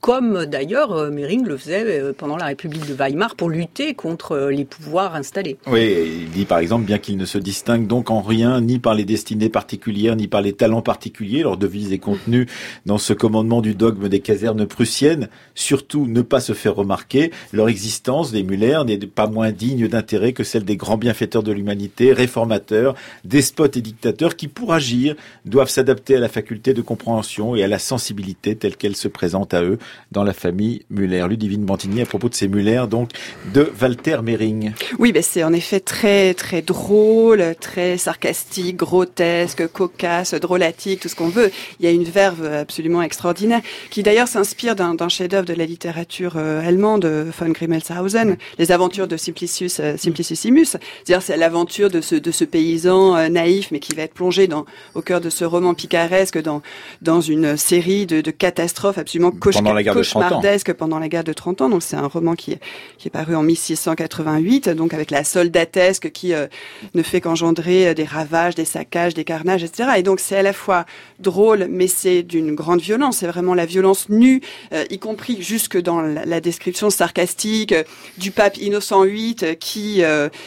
comme d'ailleurs euh, Mering le faisait euh, pendant la République de Weimar pour lutter contre les pouvoirs installés. Oui, il dit par exemple, bien qu'il ne se distingue donc en rien ni par les destinées particulières, ni par les talents particuliers, leur devise est contenue dans ce commandement du dogme des casernes prussiennes, surtout ne pas se faire remarquer, leur existence, des Muller, n'est pas moins digne d'intérêt que celle des grands bienfaiteurs de l'humanité, réformateurs, despotes et dictateurs qui, pour agir, doivent s'adapter à la faculté de compréhension et à la sensibilité telle qu'elle se présente à eux dans la famille Muller. Ludivine Bantigny à propos de ces Muller, donc de Walter Mering. Oui, ben c'est en effet très très drôle, très sarcastique, grotesque, cocasse, drôlatique, tout ce qu'on veut. Il y a une verve absolument extraordinaire qui d'ailleurs s'inspire d'un chef-d'œuvre de la littérature euh, allemande, von Grimmelshausen, Les aventures de Simplicius, euh, Simplicissimus. C'est-à-dire c'est l'aventure de ce de ce paysan euh, naïf mais qui va être plongé dans au cœur de ce roman picaresque dans dans une série de, de catastrophes absolument cauchemardesques pendant la guerre de 30 ans. Donc c'est un roman qui est, qui est paru en 1688, donc avec la soldatesque qui euh, ne fait qu'engendrer euh, des ravages, des saccages, des carnages, etc. Et donc c'est à la fois drôle, mais c'est d'une grande violence. C'est vraiment la violence nue, euh, y compris jusque dans la, description sarcastique du pape Innocent VIII, qui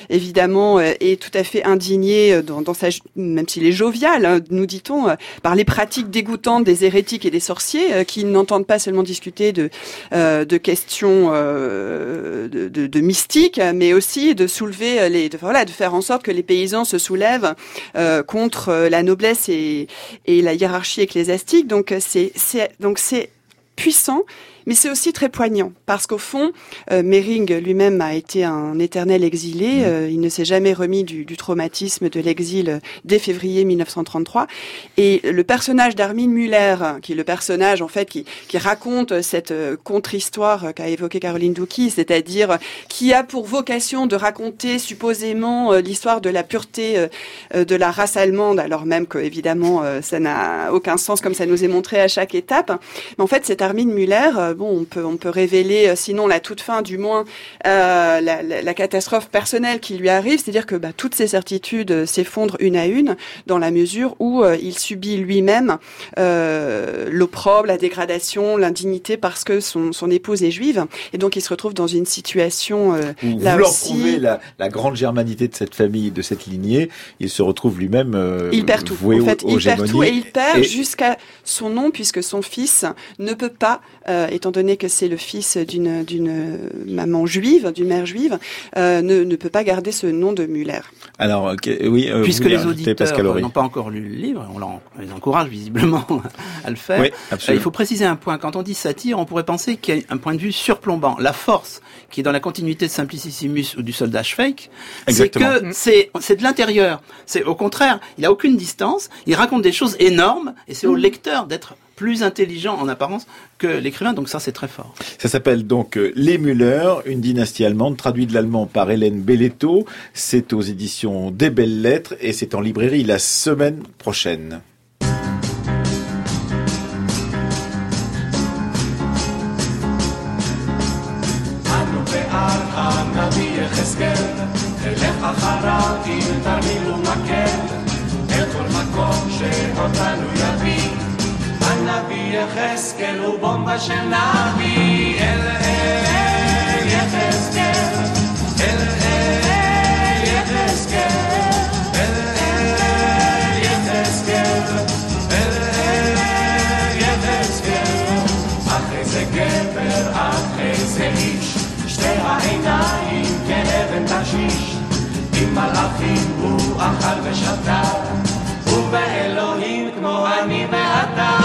évidemment est tout à fait indigné dans, dans sa, même s'il est jovial, hein, nous dit-on, par les pratiques dégoûtantes des hérétiques et des sorciers, qui n'entendent pas seulement discuter de, de questions de, de, mystique, mais aussi de soulever les, voilà, de faire en sorte que les paysans se soulèvent euh, contre la noblesse et, et la hiérarchie ecclésiastique. Donc c'est donc c'est puissant mais c'est aussi très poignant parce qu'au fond, euh, Mering lui-même a été un éternel exilé. Mmh. Euh, il ne s'est jamais remis du, du traumatisme de l'exil euh, dès février 1933. Et le personnage d'Armin Müller, qui est le personnage en fait qui, qui raconte cette euh, contre-histoire qu'a évoqué Caroline Douki, c'est-à-dire qui a pour vocation de raconter supposément l'histoire de la pureté de la race allemande, alors même que évidemment ça n'a aucun sens comme ça nous est montré à chaque étape. Mais en fait, cet Armin Müller bon, on peut, on peut révéler, euh, sinon la toute fin, du moins euh, la, la, la, catastrophe personnelle qui lui arrive, c'est-à-dire que bah, toutes ses certitudes euh, s'effondrent une à une, dans la mesure où il subit lui-même l'opprobre, la dégradation, l'indignité parce que son, son épouse est juive, et donc il se retrouve dans une situation là aussi. prouver la, la, grande germanité de cette famille, de cette lignée, il se retrouve lui-même il perd tout. En fait, il perd tout et il perd jusqu'à son nom puisque son fils ne peut pas, euh, étant donné que c'est le fils d'une d'une maman juive, d'une mère juive, euh, ne, ne peut pas garder ce nom de Muller. Alors oui, euh, puisque les auditeurs n'ont pas encore lu le livre, on, les encourage visiblement à le faire. Oui, il faut préciser un point. Quand on dit satire, on pourrait penser qu'il y a un point de vue surplombant. La force qui est dans la continuité de Simplicissimus ou du soldat Schweik, c'est que c'est c'est de l'intérieur. C'est au contraire, il a aucune distance. Il raconte des choses énormes et c'est au mmh. lecteur d'être plus intelligent en apparence que l'écrivain, donc ça c'est très fort. Ça s'appelle donc euh, Les Müller, une dynastie allemande, traduit de l'allemand par Hélène Belletto. C'est aux éditions des Belles Lettres et c'est en librairie la semaine prochaine. יחזקאל הוא בומבה של נביא אל אל יחזקאל. אל אל יחזקאל. אל אל אל אל יחזקאל. מלאכים הוא אכל ושתה. ובאלוהים כמו אני ואתה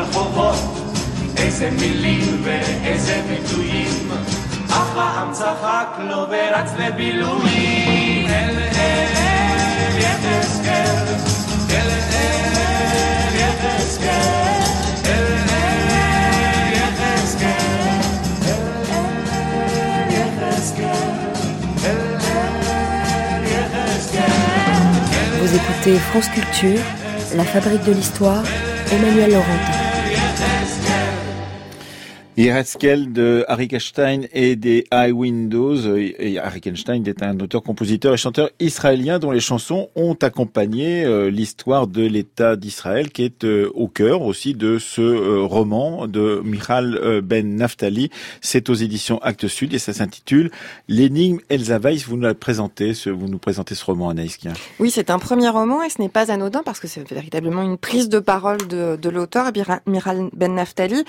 הרחובות, איזה מילים ואיזה ביטויים, אף פעם צחק לו ורץ לבילויים. אל אל יחזקאל, אל אל יחזקאל, אל אל יחזקאל, אל אל יחזקאל, אל אל יחזקאל. Vous écoutez France Culture, La Fabrique de l'Histoire, Emmanuel Laurentin. Ireskel de Harry et des High Windows. Et Harry est un auteur, compositeur et chanteur israélien dont les chansons ont accompagné euh, l'histoire de l'État d'Israël qui est euh, au cœur aussi de ce euh, roman de Michal Ben Naftali. C'est aux éditions Actes Sud et ça s'intitule L'énigme Elsa Weiss. Vous nous la présentez, vous nous présentez ce roman, Anaïs Kien. Oui, c'est un premier roman et ce n'est pas anodin parce que c'est véritablement une prise de parole de, de l'auteur, Michal Ben Naftali,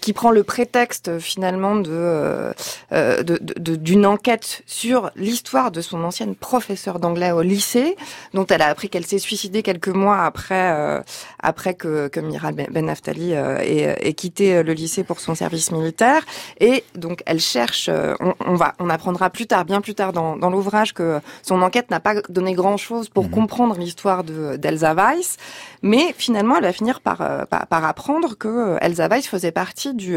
qui prend le prétexte finalement de d'une de, de, d'une enquête sur l'histoire de son ancienne professeure d'anglais au lycée, dont elle a appris qu'elle s'est suicidée quelques mois après euh, après que, que Miral Ben, ben Naftali euh, ait, ait, quitté le lycée pour son service militaire. Et donc elle cherche, on, on va, on apprendra plus tard, bien plus tard dans, dans l'ouvrage, que son enquête n'a pas donné grand chose pour mmh. comprendre l'histoire de d'Elsa Weiss, mais finalement elle va finir par par, par apprendre que Elsa Weiss faisait partie du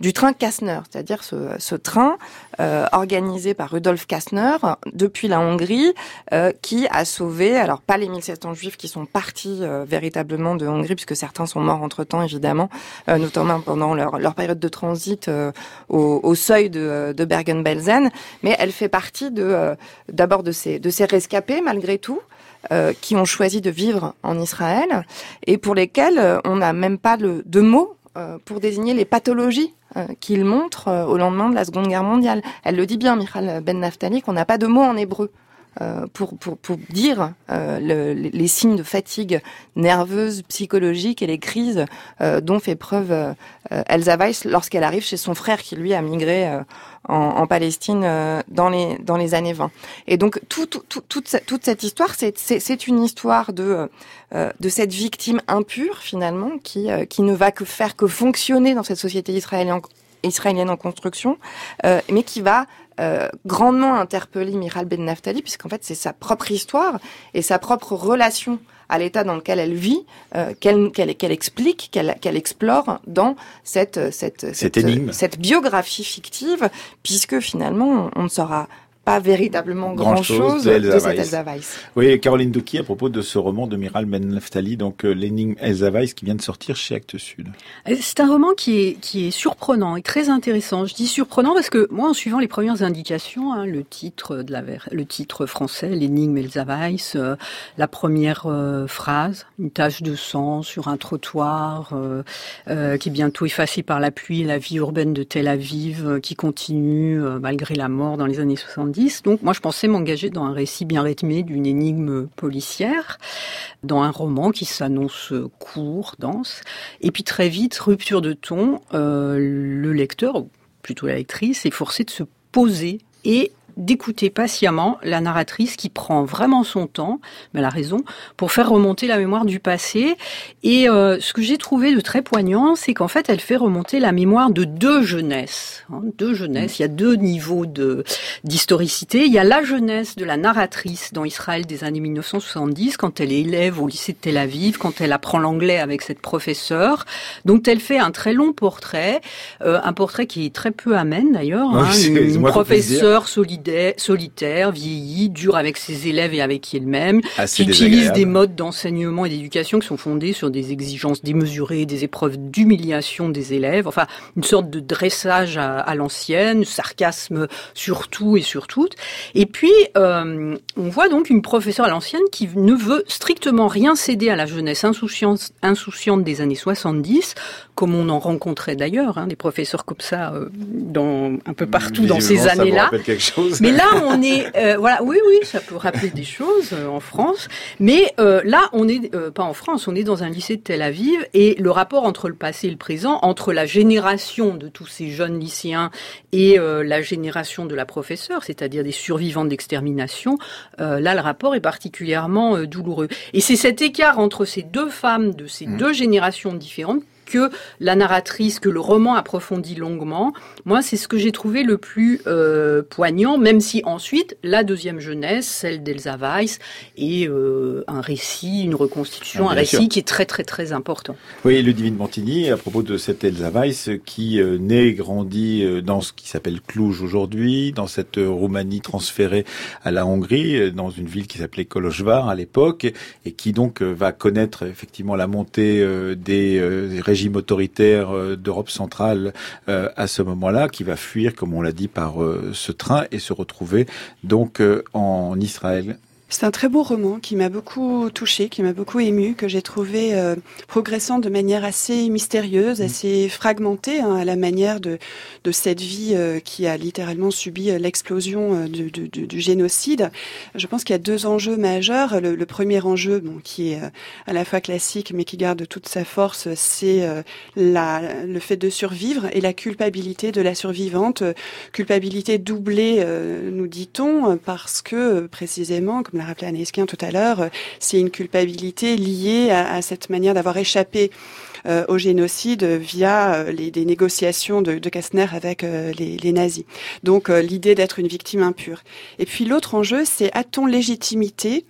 du train Kastner, c'est-à-dire ce, train euh, organisé par Rudolf Kastner depuis la Hongrie, euh, qui a sauvé, alors pas les 1700 juifs qui sont partis euh, véritablement de Hongrie, puisque certains sont morts entre-temps évidemment, notamment pendant leur, période de transit au, seuil de, Bergen-Belsen, mais elle fait partie d'abord de ces, rescapés malgré tout. Qui ont choisi de vivre en Israël et pour lesquels on n'a même pas de, de mots pour désigner les pathologies qu'il montre au lendemain de la Seconde Guerre mondiale. Elle le dit bien, Michal Ben Naftali, qu'on n'a pas de mots en hébreu. Euh, pour, dire euh, le, les signes de fatigue nerveuse, psychologique et les crises euh, dont fait preuve Elsa Weiss lorsqu'elle arrive chez son frère qui lui a migré en, Palestine dans les années 20. Et donc tout, tout, tout, toute, cette histoire, c'est une histoire de cette victime impure finalement qui ne va que faire que fonctionner dans cette société israélienne en construction, mais qui va euh, grandement interpeller Miral Ben Naftali, puisqu'en fait c'est sa propre histoire et sa propre relation à l'état dans lequel elle vit, euh, qu'elle explique, qu'elle qu'elle explore dans cette cette cette, cette, cette, biographie fictive, puisque finalement on ne saura pas véritablement grand-chose grand de, de cette Elsa Weiss. Oui, Caroline Douki à propos de ce roman de Miral Ben Naftali, donc euh, l'énigme Elsa Weiss qui vient de sortir chez Actes Sud. C'est un roman qui est qui est surprenant et très intéressant. Je dis surprenant parce que moi, en suivant les premières indications, hein, le titre de la le titre français, l'énigme Elsa Weiss, euh, la première euh, phrase, une tache de sang sur un trottoir euh, euh, qui est bientôt effacée par la pluie, la vie urbaine de Tel Aviv euh, qui continue malgré la mort dans les années 70 donc moi je pensais m'engager dans un récit bien rythmé d'une énigme policière, dans un roman qui s'annonce court, dense. Et puis très vite, rupture de ton, euh, le lecteur, ou plutôt la lectrice, est forcé de se poser et d'écouter patiemment la narratrice qui prend vraiment son temps, mais elle a raison, pour faire remonter la mémoire du passé. Et euh, ce que j'ai trouvé de très poignant, c'est qu'en fait, elle fait remonter la mémoire de deux jeunesses. Hein, deux jeunesses. Il y a deux niveaux de d'historicité. Il y a la jeunesse de la narratrice dans Israël des années 1970, quand elle est élève au lycée de Tel Aviv, quand elle apprend l'anglais avec cette professeure. Donc, elle fait un très long portrait, euh, un portrait qui est très peu amène d'ailleurs. Hein, une, une professeure solidaire solitaire, vieillie, dure avec ses élèves et avec elle-même, qui utilise des modes d'enseignement et d'éducation qui sont fondés sur des exigences démesurées, des épreuves d'humiliation des élèves, enfin une sorte de dressage à, à l'ancienne, sarcasme sur tout et sur toutes. Et puis euh, on voit donc une professeure à l'ancienne qui ne veut strictement rien céder à la jeunesse insouciante, insouciante des années 70, comme on en rencontrait d'ailleurs, hein, des professeurs comme ça euh, dans un peu partout dans ces années-là. Mais là, on est, euh, voilà, oui, oui, ça peut rappeler des choses euh, en France. Mais euh, là, on est euh, pas en France, on est dans un lycée de Tel Aviv et le rapport entre le passé et le présent, entre la génération de tous ces jeunes lycéens et euh, la génération de la professeure, c'est-à-dire des survivants d'extermination, euh, là, le rapport est particulièrement douloureux. Et c'est cet écart entre ces deux femmes de ces mmh. deux générations différentes que la narratrice, que le roman approfondit longuement. Moi, c'est ce que j'ai trouvé le plus euh, poignant, même si ensuite, la deuxième jeunesse, celle d'Elsa Weiss, est euh, un récit, une reconstitution, Ah, un récit sûr. qui est très très très important. Oui, Ludivine Montini, à propos de cette Elsa Weiss qui euh, naît et grandit euh, dans ce qui s'appelle Cluj aujourd'hui, dans cette Roumanie transférée à la Hongrie, dans une ville qui s'appelait Kolozsvár à l'époque, et qui donc va connaître effectivement la montée des, des régimes autoritaires euh, d'Europe centrale euh, à ce moment-là, qui va fuir, comme on l'a dit, par euh, ce train et se retrouver donc en Israël. C'est un très beau roman qui m'a beaucoup touché, qui m'a beaucoup ému, que j'ai trouvé euh, progressant de manière assez mystérieuse, assez fragmentée, hein, à la manière de, de cette vie euh, qui a littéralement subi euh, l'explosion euh, du, du- du- génocide. Je pense qu'il y a deux enjeux majeurs. Le, le premier enjeu, bon, qui est euh, à la fois classique mais qui garde toute sa force, c'est euh, la, le fait de survivre et la culpabilité de la survivante. Culpabilité doublée, euh, nous dit-on, parce que précisément, comme l'a rappelé Anne Esquin tout à l'heure, euh, c'est une culpabilité liée à, à cette manière d'avoir échappé euh, au génocide via euh, les, des négociations de, de Kastner avec euh, les, les nazis. Donc euh, l'idée d'être une victime impure. Et puis l'autre enjeu, c'est a-t-on légitimité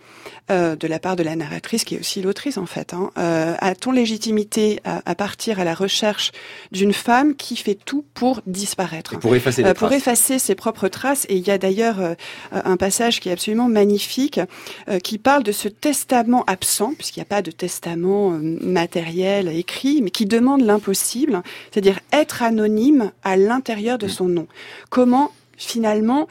euh, de la part de la narratrice, qui est aussi l'autrice en fait, hein, euh, a-t-on légitimité à, à partir à la recherche d'une femme qui fait tout pour disparaître? Et pour effacer les pour traces. effacer ses propres traces. Et il y a d'ailleurs un passage qui est absolument magnifique, euh, qui parle de ce testament absent, puisqu'il n'y a pas de testament matériel écrit, mais qui demande l'impossible, c'est-à-dire être anonyme à l'intérieur de son nom. Comment finalement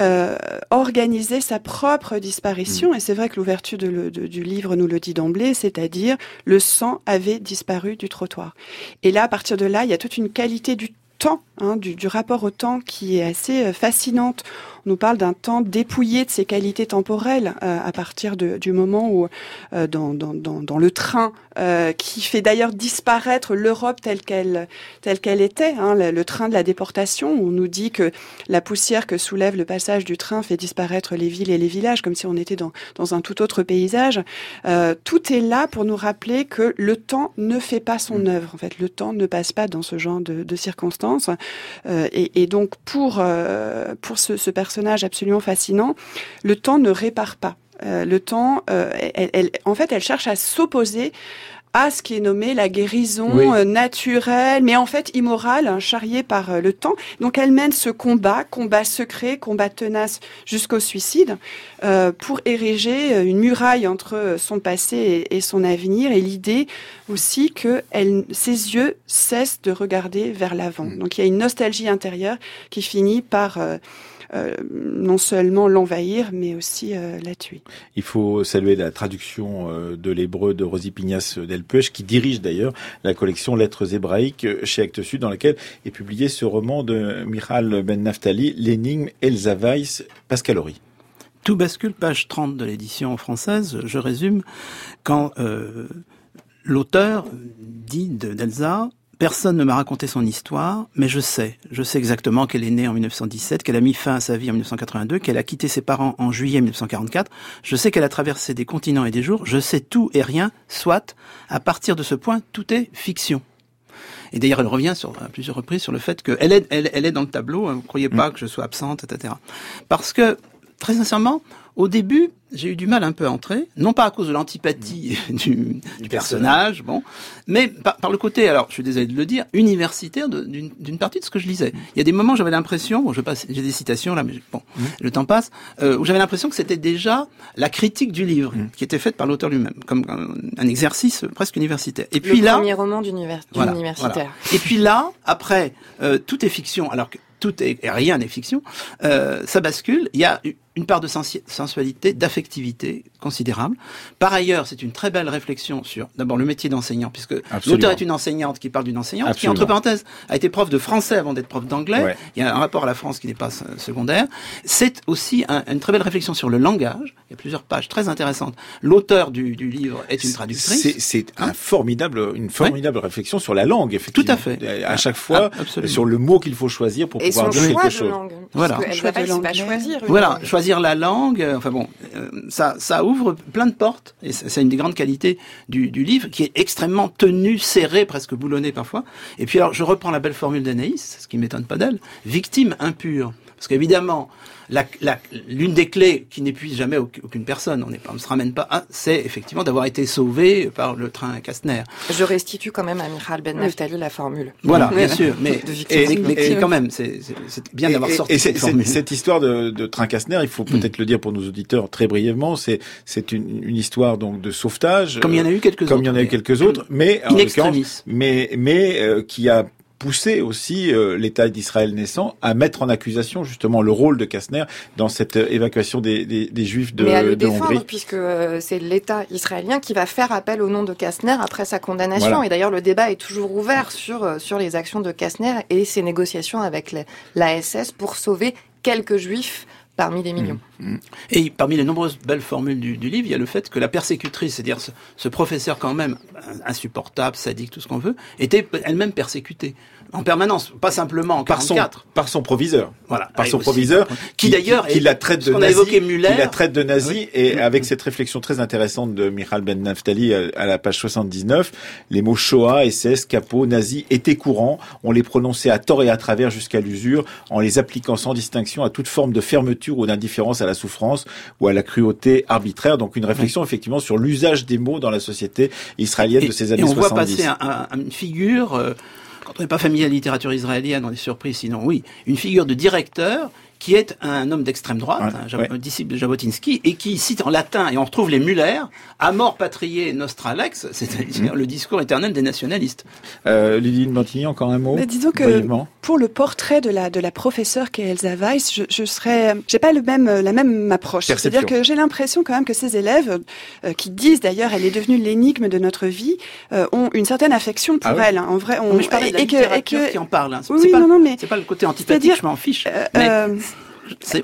euh, organiser sa propre disparition. Et c'est vrai que l'ouverture du livre nous le dit d'emblée, c'est-à-dire le sang avait disparu du trottoir. Et là, à partir de là, il y a toute une qualité du temps, hein, du, du rapport au temps qui est assez euh, fascinante. On nous parle d'un temps dépouillé de ses qualités temporelles euh, à partir de- du moment où, euh, dans, dans, dans, dans le train, euh, qui fait d'ailleurs disparaître l'Europe telle qu'elle telle qu'elle était, hein, le, le train de la déportation. On nous dit que la poussière que soulève le passage du train fait disparaître les villes et les villages, comme si on était dans, dans un tout autre paysage. Euh, tout est là pour nous rappeler que le temps ne fait pas son œuvre. En fait, le temps ne passe pas dans ce genre de, de circonstances. Euh, et, et donc, pour, euh, pour ce, ce personnage absolument fascinant, le temps ne répare pas. Euh, le temps, euh, elle, elle- en fait, elle cherche à s'opposer à ce qui est nommé la guérison Oui. euh, naturelle, mais en fait immorale, hein, charriée par euh, le temps. Donc elle mène ce combat, combat secret, combat tenace jusqu'au suicide, euh, pour ériger une muraille entre son passé et, et son avenir, et l'idée aussi que elle, ses yeux cessent de regarder vers l'avant. Donc il y a une nostalgie intérieure qui finit par non seulement l'envahir, mais aussi euh, la tuer. Il faut saluer la traduction euh, de l'hébreu de Rosie Pignas Delpech, qui dirige d'ailleurs la collection Lettres hébraïques euh, chez Actes Sud, dans laquelle est publié ce roman de Michal Ben Naftali, L'énigme Elsa Weiss, Pascal Horry. Tout bascule, page 30 de l'édition française. Je résume. Quand euh, l'auteur dit de- d'Elsa, personne ne m'a raconté son histoire, mais je sais. Je sais exactement qu'elle est née en 1917, qu'elle a mis fin à sa vie en 1982, qu'elle a quitté ses parents en juillet 1944. Je sais qu'elle a traversé des continents et des jours. Je sais tout et rien, soit. À partir de ce point, tout est fiction. Et d'ailleurs, elle revient sur, à plusieurs reprises sur le fait qu'elle est, elle, elle est dans le tableau. Vous ne croyez pas que je sois absente, etc. Parce que, très sincèrement, au début, j'ai eu du mal un peu à entrer, non pas à cause de l'antipathie du, du personnage, bon, mais par, par le côté, alors je suis désolé de le dire, universitaire d'une d'une partie de ce que je lisais. Il y a des moments où j'avais l'impression, bon, je passe, j'ai des citations là, mais bon, le temps passe, euh, où j'avais l'impression que c'était déjà la critique du livre qui était faite par l'auteur lui-même, comme un, un exercice presque universitaire. Et puis le là, premier roman voilà, d'universitaire. voilà. Et puis là, après, euh, tout est fiction, alors que tout est et rien n'est fiction. Euh, ça bascule. Il y a une part de sensualité, d'affectivité considérable. Par ailleurs, c'est une très belle réflexion sur d'abord le métier d'enseignant, puisque l'auteur est une enseignante qui parle d'une enseignante qui, entre parenthèses, a été prof de français avant d'être prof d'anglais. Ouais. Il y a un rapport à la France qui n'est pas euh, secondaire. C'est aussi un- une très belle réflexion sur le langage. Il y a plusieurs pages très intéressantes. L'auteur du, du livre est une traductrice. C'est, c'est un formidable, une formidable réflexion sur la langue, effectivement. Tout à fait. À chaque fois, absolument. sur le mot qu'il faut choisir pour Et pouvoir dire quelque chose. langue. Voilà. Choix de choisir. Voilà, langue. choisir la langue. euh, Enfin bon, euh, ça, ouvre plein de portes. Et c'est une des grandes qualités du, livre, qui est extrêmement tenu, serré, presque boulonné parfois. Et puis alors, je reprends la belle formule d'Anaïs, ce qui m'étonne pas d'elle, victime impure. Parce qu'évidemment, l'une des clés qui n'épuise jamais auc- aucune personne, on ne se ramène pas, à, c'est effectivement d'avoir été sauvé par le train Kastner. Je restitue quand même à Michal Ben Naftali la formule. Voilà, bien sûr, mais, et- mais- mais quand même, c'est bien d'avoir sorti et c'est- cette formule. cette histoire de, de train Kastner, il faut peut-être le dire pour nos auditeurs très brièvement, c'est c'est une, une histoire donc de sauvetage, Comme il y en a eu quelques comme il y en a eu autres, quelques autres, mais en mais mais euh, qui a poussé aussi euh, l'État d'Israël naissant à mettre en accusation justement le rôle de Kastner dans cette euh, évacuation des, des, des Juifs de, Mais à le de défendre, Hongrie. puisque euh, c'est l'État israélien qui va faire appel au nom de Kastner après sa condamnation. Voilà. Et d'ailleurs, le débat est toujours ouvert sur, sur les actions de Kastner et ses négociations avec les- la SS pour sauver quelques juifs parmi des millions. Et parmi les nombreuses belles formules du, du livre, il y a le fait que la persécutrice, c'est-à-dire ce, ce professeur quand même insupportable, sadique, tout ce qu'on veut, était elle-même persécutée en permanence, pas simplement en par son 44. par son proviseur. Voilà. par Et son aussi, proviseur, qui d'ailleurs qui, est- la traite de nazi, qui la traite de nazi, Oui. et avec cette réflexion très intéressante de Michal Ben Naftali à, à la page 79, les mots Shoah, SS, capot, nazi étaient courants. On les prononçait à tort et à travers jusqu'à l'usure, en les appliquant sans distinction à toute forme de fermeture ou d'indifférence à la souffrance ou à la cruauté arbitraire. Donc une réflexion effectivement sur l'usage des mots dans la société israélienne de ces années et on 70. voit passer un- un- une figure, euh, on n'est pas familier à la littérature israélienne, on est surpris, sinon oui, une figure de directeur qui est un homme d'extrême droite, Ouais, un ouais. disciple de Jabotinsky, et qui cite en latin, et on retrouve les Muller, Amor patriae nostra lex, c'est-à-dire le discours éternel des nationalistes. Euh, Lydie Bantigny, encore un mot Mais disons que brièvement pour le portrait de la de la professeure qu'est Elsa Weiss, je, je serais, j'ai pas le même la même approche. C'est-à-dire que j'ai l'impression quand même que ces élèves, euh, qui disent d'ailleurs, elle est devenue l'énigme de notre vie, euh, ont une certaine affection pour Ah oui. elle. hein. En vrai, on, Mais je parlais de la et que- et littérature que- qui en parle. hein. C'est Oui, pas, non, non, mais c'est pas le côté antipathique, je m'en fiche. euh, mais euh,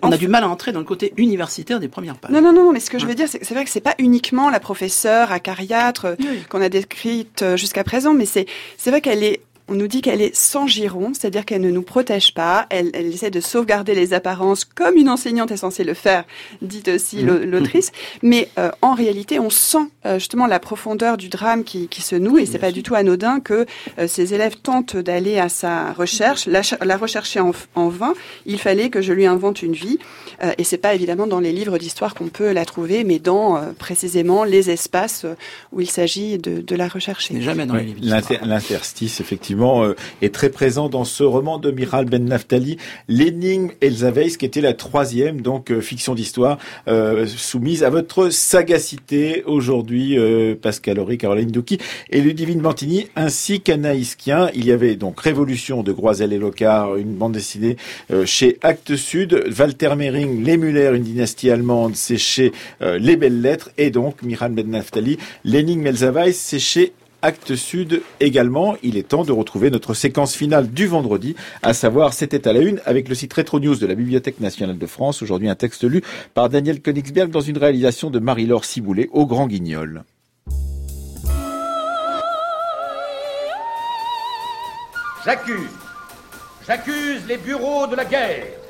on a du mal à entrer dans le côté universitaire des premières pages. Non, non, non, mais ce que je veux dire, c'est que c'est vrai que c'est pas uniquement la professeure acariâtre euh, qu'on a décrite euh, jusqu'à présent, mais c'est c'est vrai qu'elle est on nous dit qu'elle est sans giron, c'est-à-dire qu'elle ne nous protège pas, elle, elle essaie de sauvegarder les apparences comme une enseignante est censée le faire, dit aussi l'au- l'autrice, mais euh, en réalité on sent euh, justement la profondeur du drame qui, qui se noue. Et c'est pas du tout anodin que euh, ces élèves tentent d'aller à sa recherche, la, la rechercher en, en vain, il fallait que je lui invente une vie. Euh, et c'est pas évidemment dans les livres d'histoire qu'on peut la trouver, mais dans euh, précisément les espaces où il s'agit de, de la rechercher. jamais Ouais, l'inter- L'interstice, effectivement, euh, est très présent dans ce roman de Miral Ben Naftali, L'énigme Elsa Weiss, qui était la troisième, donc, euh, fiction d'histoire, euh, soumise à votre sagacité aujourd'hui, Pascal Horry, Caroline Douki et Ludivine Bantini, ainsi qu'Anaïs Kien. Il y avait donc Révolution de Groisel et Locard, une bande dessinée chez Actes Sud, Walter Mering, Les Muller, une dynastie allemande, c'est chez Les Belles Lettres, et donc Miral Ben Naftali, L'énigme Elsa Weiss, c'est chez Acte Sud également. Il est temps de retrouver notre séquence finale du vendredi, à savoir C'était à la une avec le site Retro News de la Bibliothèque nationale de France. Aujourd'hui, un texte lu par Daniel Königsberg dans une réalisation de Marie-Laure Ciboulet au Grand Guignol. J'accuse, j'accuse les bureaux de la guerre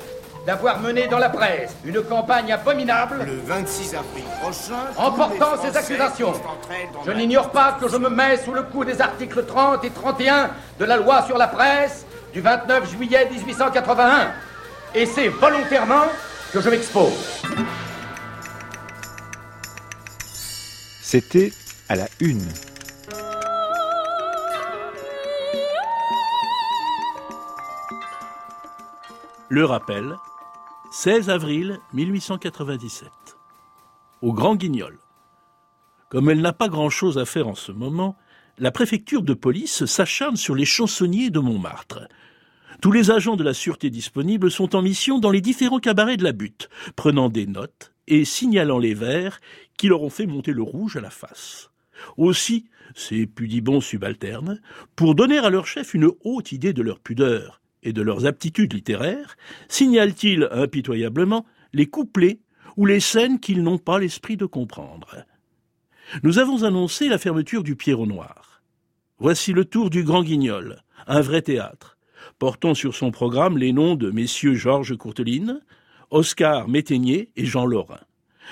d'avoir mené dans la presse une campagne abominable Le 26 avril prochain, en portant ces accusations. Je n'ignore pas que je me mets sous le coup des articles 30 et 31 de la loi sur la presse du 29 juillet 1881. Et c'est volontairement que je m'expose. C'était à la une. Le rappel, 16 avril 1897. Au Grand Guignol. Comme elle n'a pas grand-chose à faire en ce moment, la préfecture de police s'acharne sur les chansonniers de Montmartre. Tous les agents de la sûreté disponibles sont en mission dans les différents cabarets de la butte, prenant des notes et signalant les vers qui leur ont fait monter le rouge à la face. Aussi, ces pudibons subalternes, pour donner à leur chef une haute idée de leur pudeur et de leurs aptitudes littéraires, signalent-ils impitoyablement les couplets ou les scènes qu'ils n'ont pas l'esprit de comprendre. Nous avons annoncé la fermeture du Pierrot Noir. Voici le tour du Grand Guignol, un vrai théâtre, portant sur son programme les noms de messieurs Georges Courteline, Oscar Métainier et Jean Lorrain.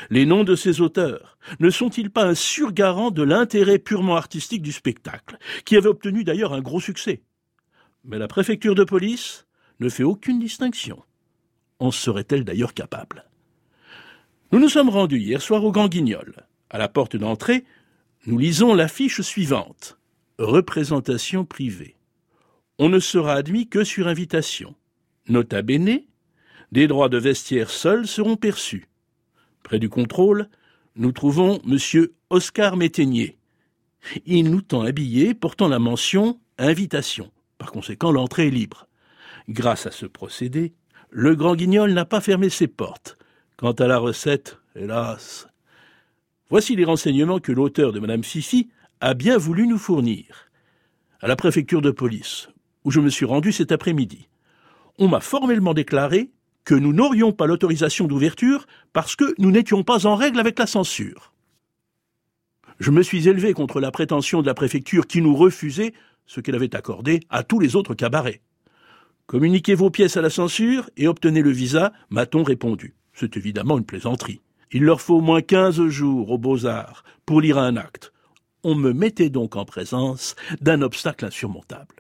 Les noms de ces auteurs ne sont-ils pas un surgarant de l'intérêt purement artistique du spectacle, qui avait obtenu d'ailleurs un gros succès? Mais la préfecture de police ne fait aucune distinction. En serait-elle d'ailleurs capable? Nous nous sommes rendus hier soir au Grand Guignol. À la porte d'entrée, nous lisons l'affiche suivante. Représentation privée. On ne sera admis que sur invitation. Nota bene, des droits de vestiaire seuls seront perçus. Près du contrôle, nous trouvons M. Oscar Métainier. Il nous tend habillé portant la mention invitation. Par conséquent, l'entrée est libre. Grâce à ce procédé, le grand guignol n'a pas fermé ses portes. Quant à la recette, hélas. Voici les renseignements que l'auteur de Madame Fifi a bien voulu nous fournir. À la préfecture de police, où je me suis rendu cet après-midi, on m'a formellement déclaré que nous n'aurions pas l'autorisation d'ouverture parce que nous n'étions pas en règle avec la censure. Je me suis élevé contre la prétention de la préfecture qui nous refusait ce qu'elle avait accordé à tous les autres cabarets. Communiquez vos pièces à la censure et obtenez le visa, m'a-t-on répondu. C'est évidemment une plaisanterie. Il leur faut au moins quinze jours aux beaux-arts pour lire un acte. On me mettait donc en présence d'un obstacle insurmontable.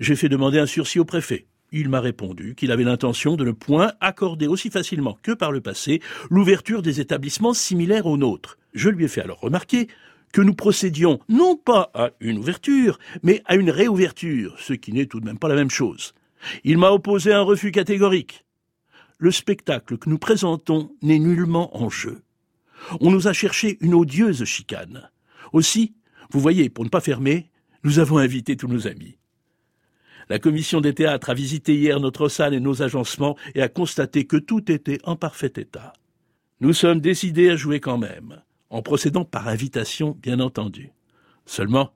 J'ai fait demander un sursis au préfet. Il m'a répondu qu'il avait l'intention de ne point accorder aussi facilement que par le passé l'ouverture des établissements similaires aux nôtres. Je lui ai fait alors remarquer que nous procédions non pas à une ouverture, mais à une réouverture, ce qui n'est tout de même pas la même chose. Il m'a opposé un refus catégorique. Le spectacle que nous présentons n'est nullement en jeu. On nous a cherché une odieuse chicane. Aussi, vous voyez, pour ne pas fermer, nous avons invité tous nos amis. La commission des théâtres a visité hier notre salle et nos agencements et a constaté que tout était en parfait état. Nous sommes décidés à jouer quand même, en procédant par invitation, bien entendu. Seulement,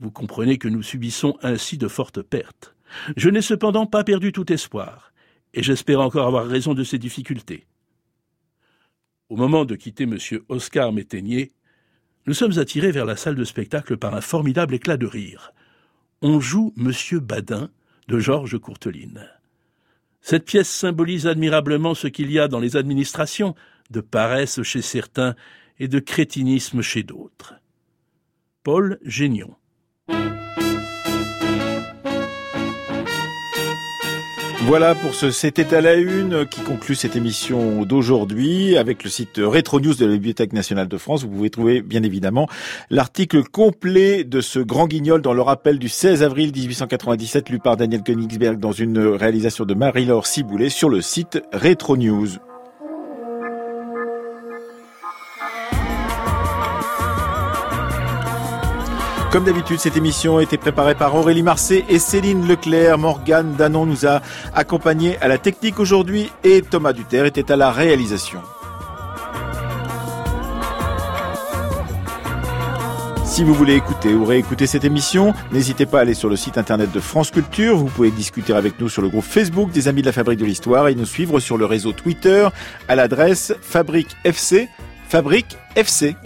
vous comprenez que nous subissons ainsi de fortes pertes. Je n'ai cependant pas perdu tout espoir, et j'espère encore avoir raison de ces difficultés. Au moment de quitter M. Oscar Métainier, nous sommes attirés vers la salle de spectacle par un formidable éclat de rire on joue Monsieur Badin de Georges Courteline. Cette pièce symbolise admirablement ce qu'il y a dans les administrations, de paresse chez certains et de crétinisme chez d'autres. Paul Génion. Voilà pour ce C'était à la une qui conclut cette émission d'aujourd'hui avec le site Retro News de la Bibliothèque nationale de France. Vous pouvez trouver bien évidemment l'article complet de ce grand guignol dans le rappel du 16 avril 1897 lu par Daniel Königsberg dans une réalisation de Marie-Laure Ciboulet sur le site Retro News. Comme d'habitude, cette émission a été préparée par Aurélie Marcet et Céline Leclerc. Morgane Danon nous a accompagnés à la technique aujourd'hui et Thomas Duterre était à la réalisation. Si vous voulez écouter ou réécouter cette émission, n'hésitez pas à aller sur le site internet de France Culture. Vous pouvez discuter avec nous sur le groupe Facebook des Amis de la Fabrique de l'Histoire et nous suivre sur le réseau Twitter à l'adresse Fabrique FC. Fabrique FC.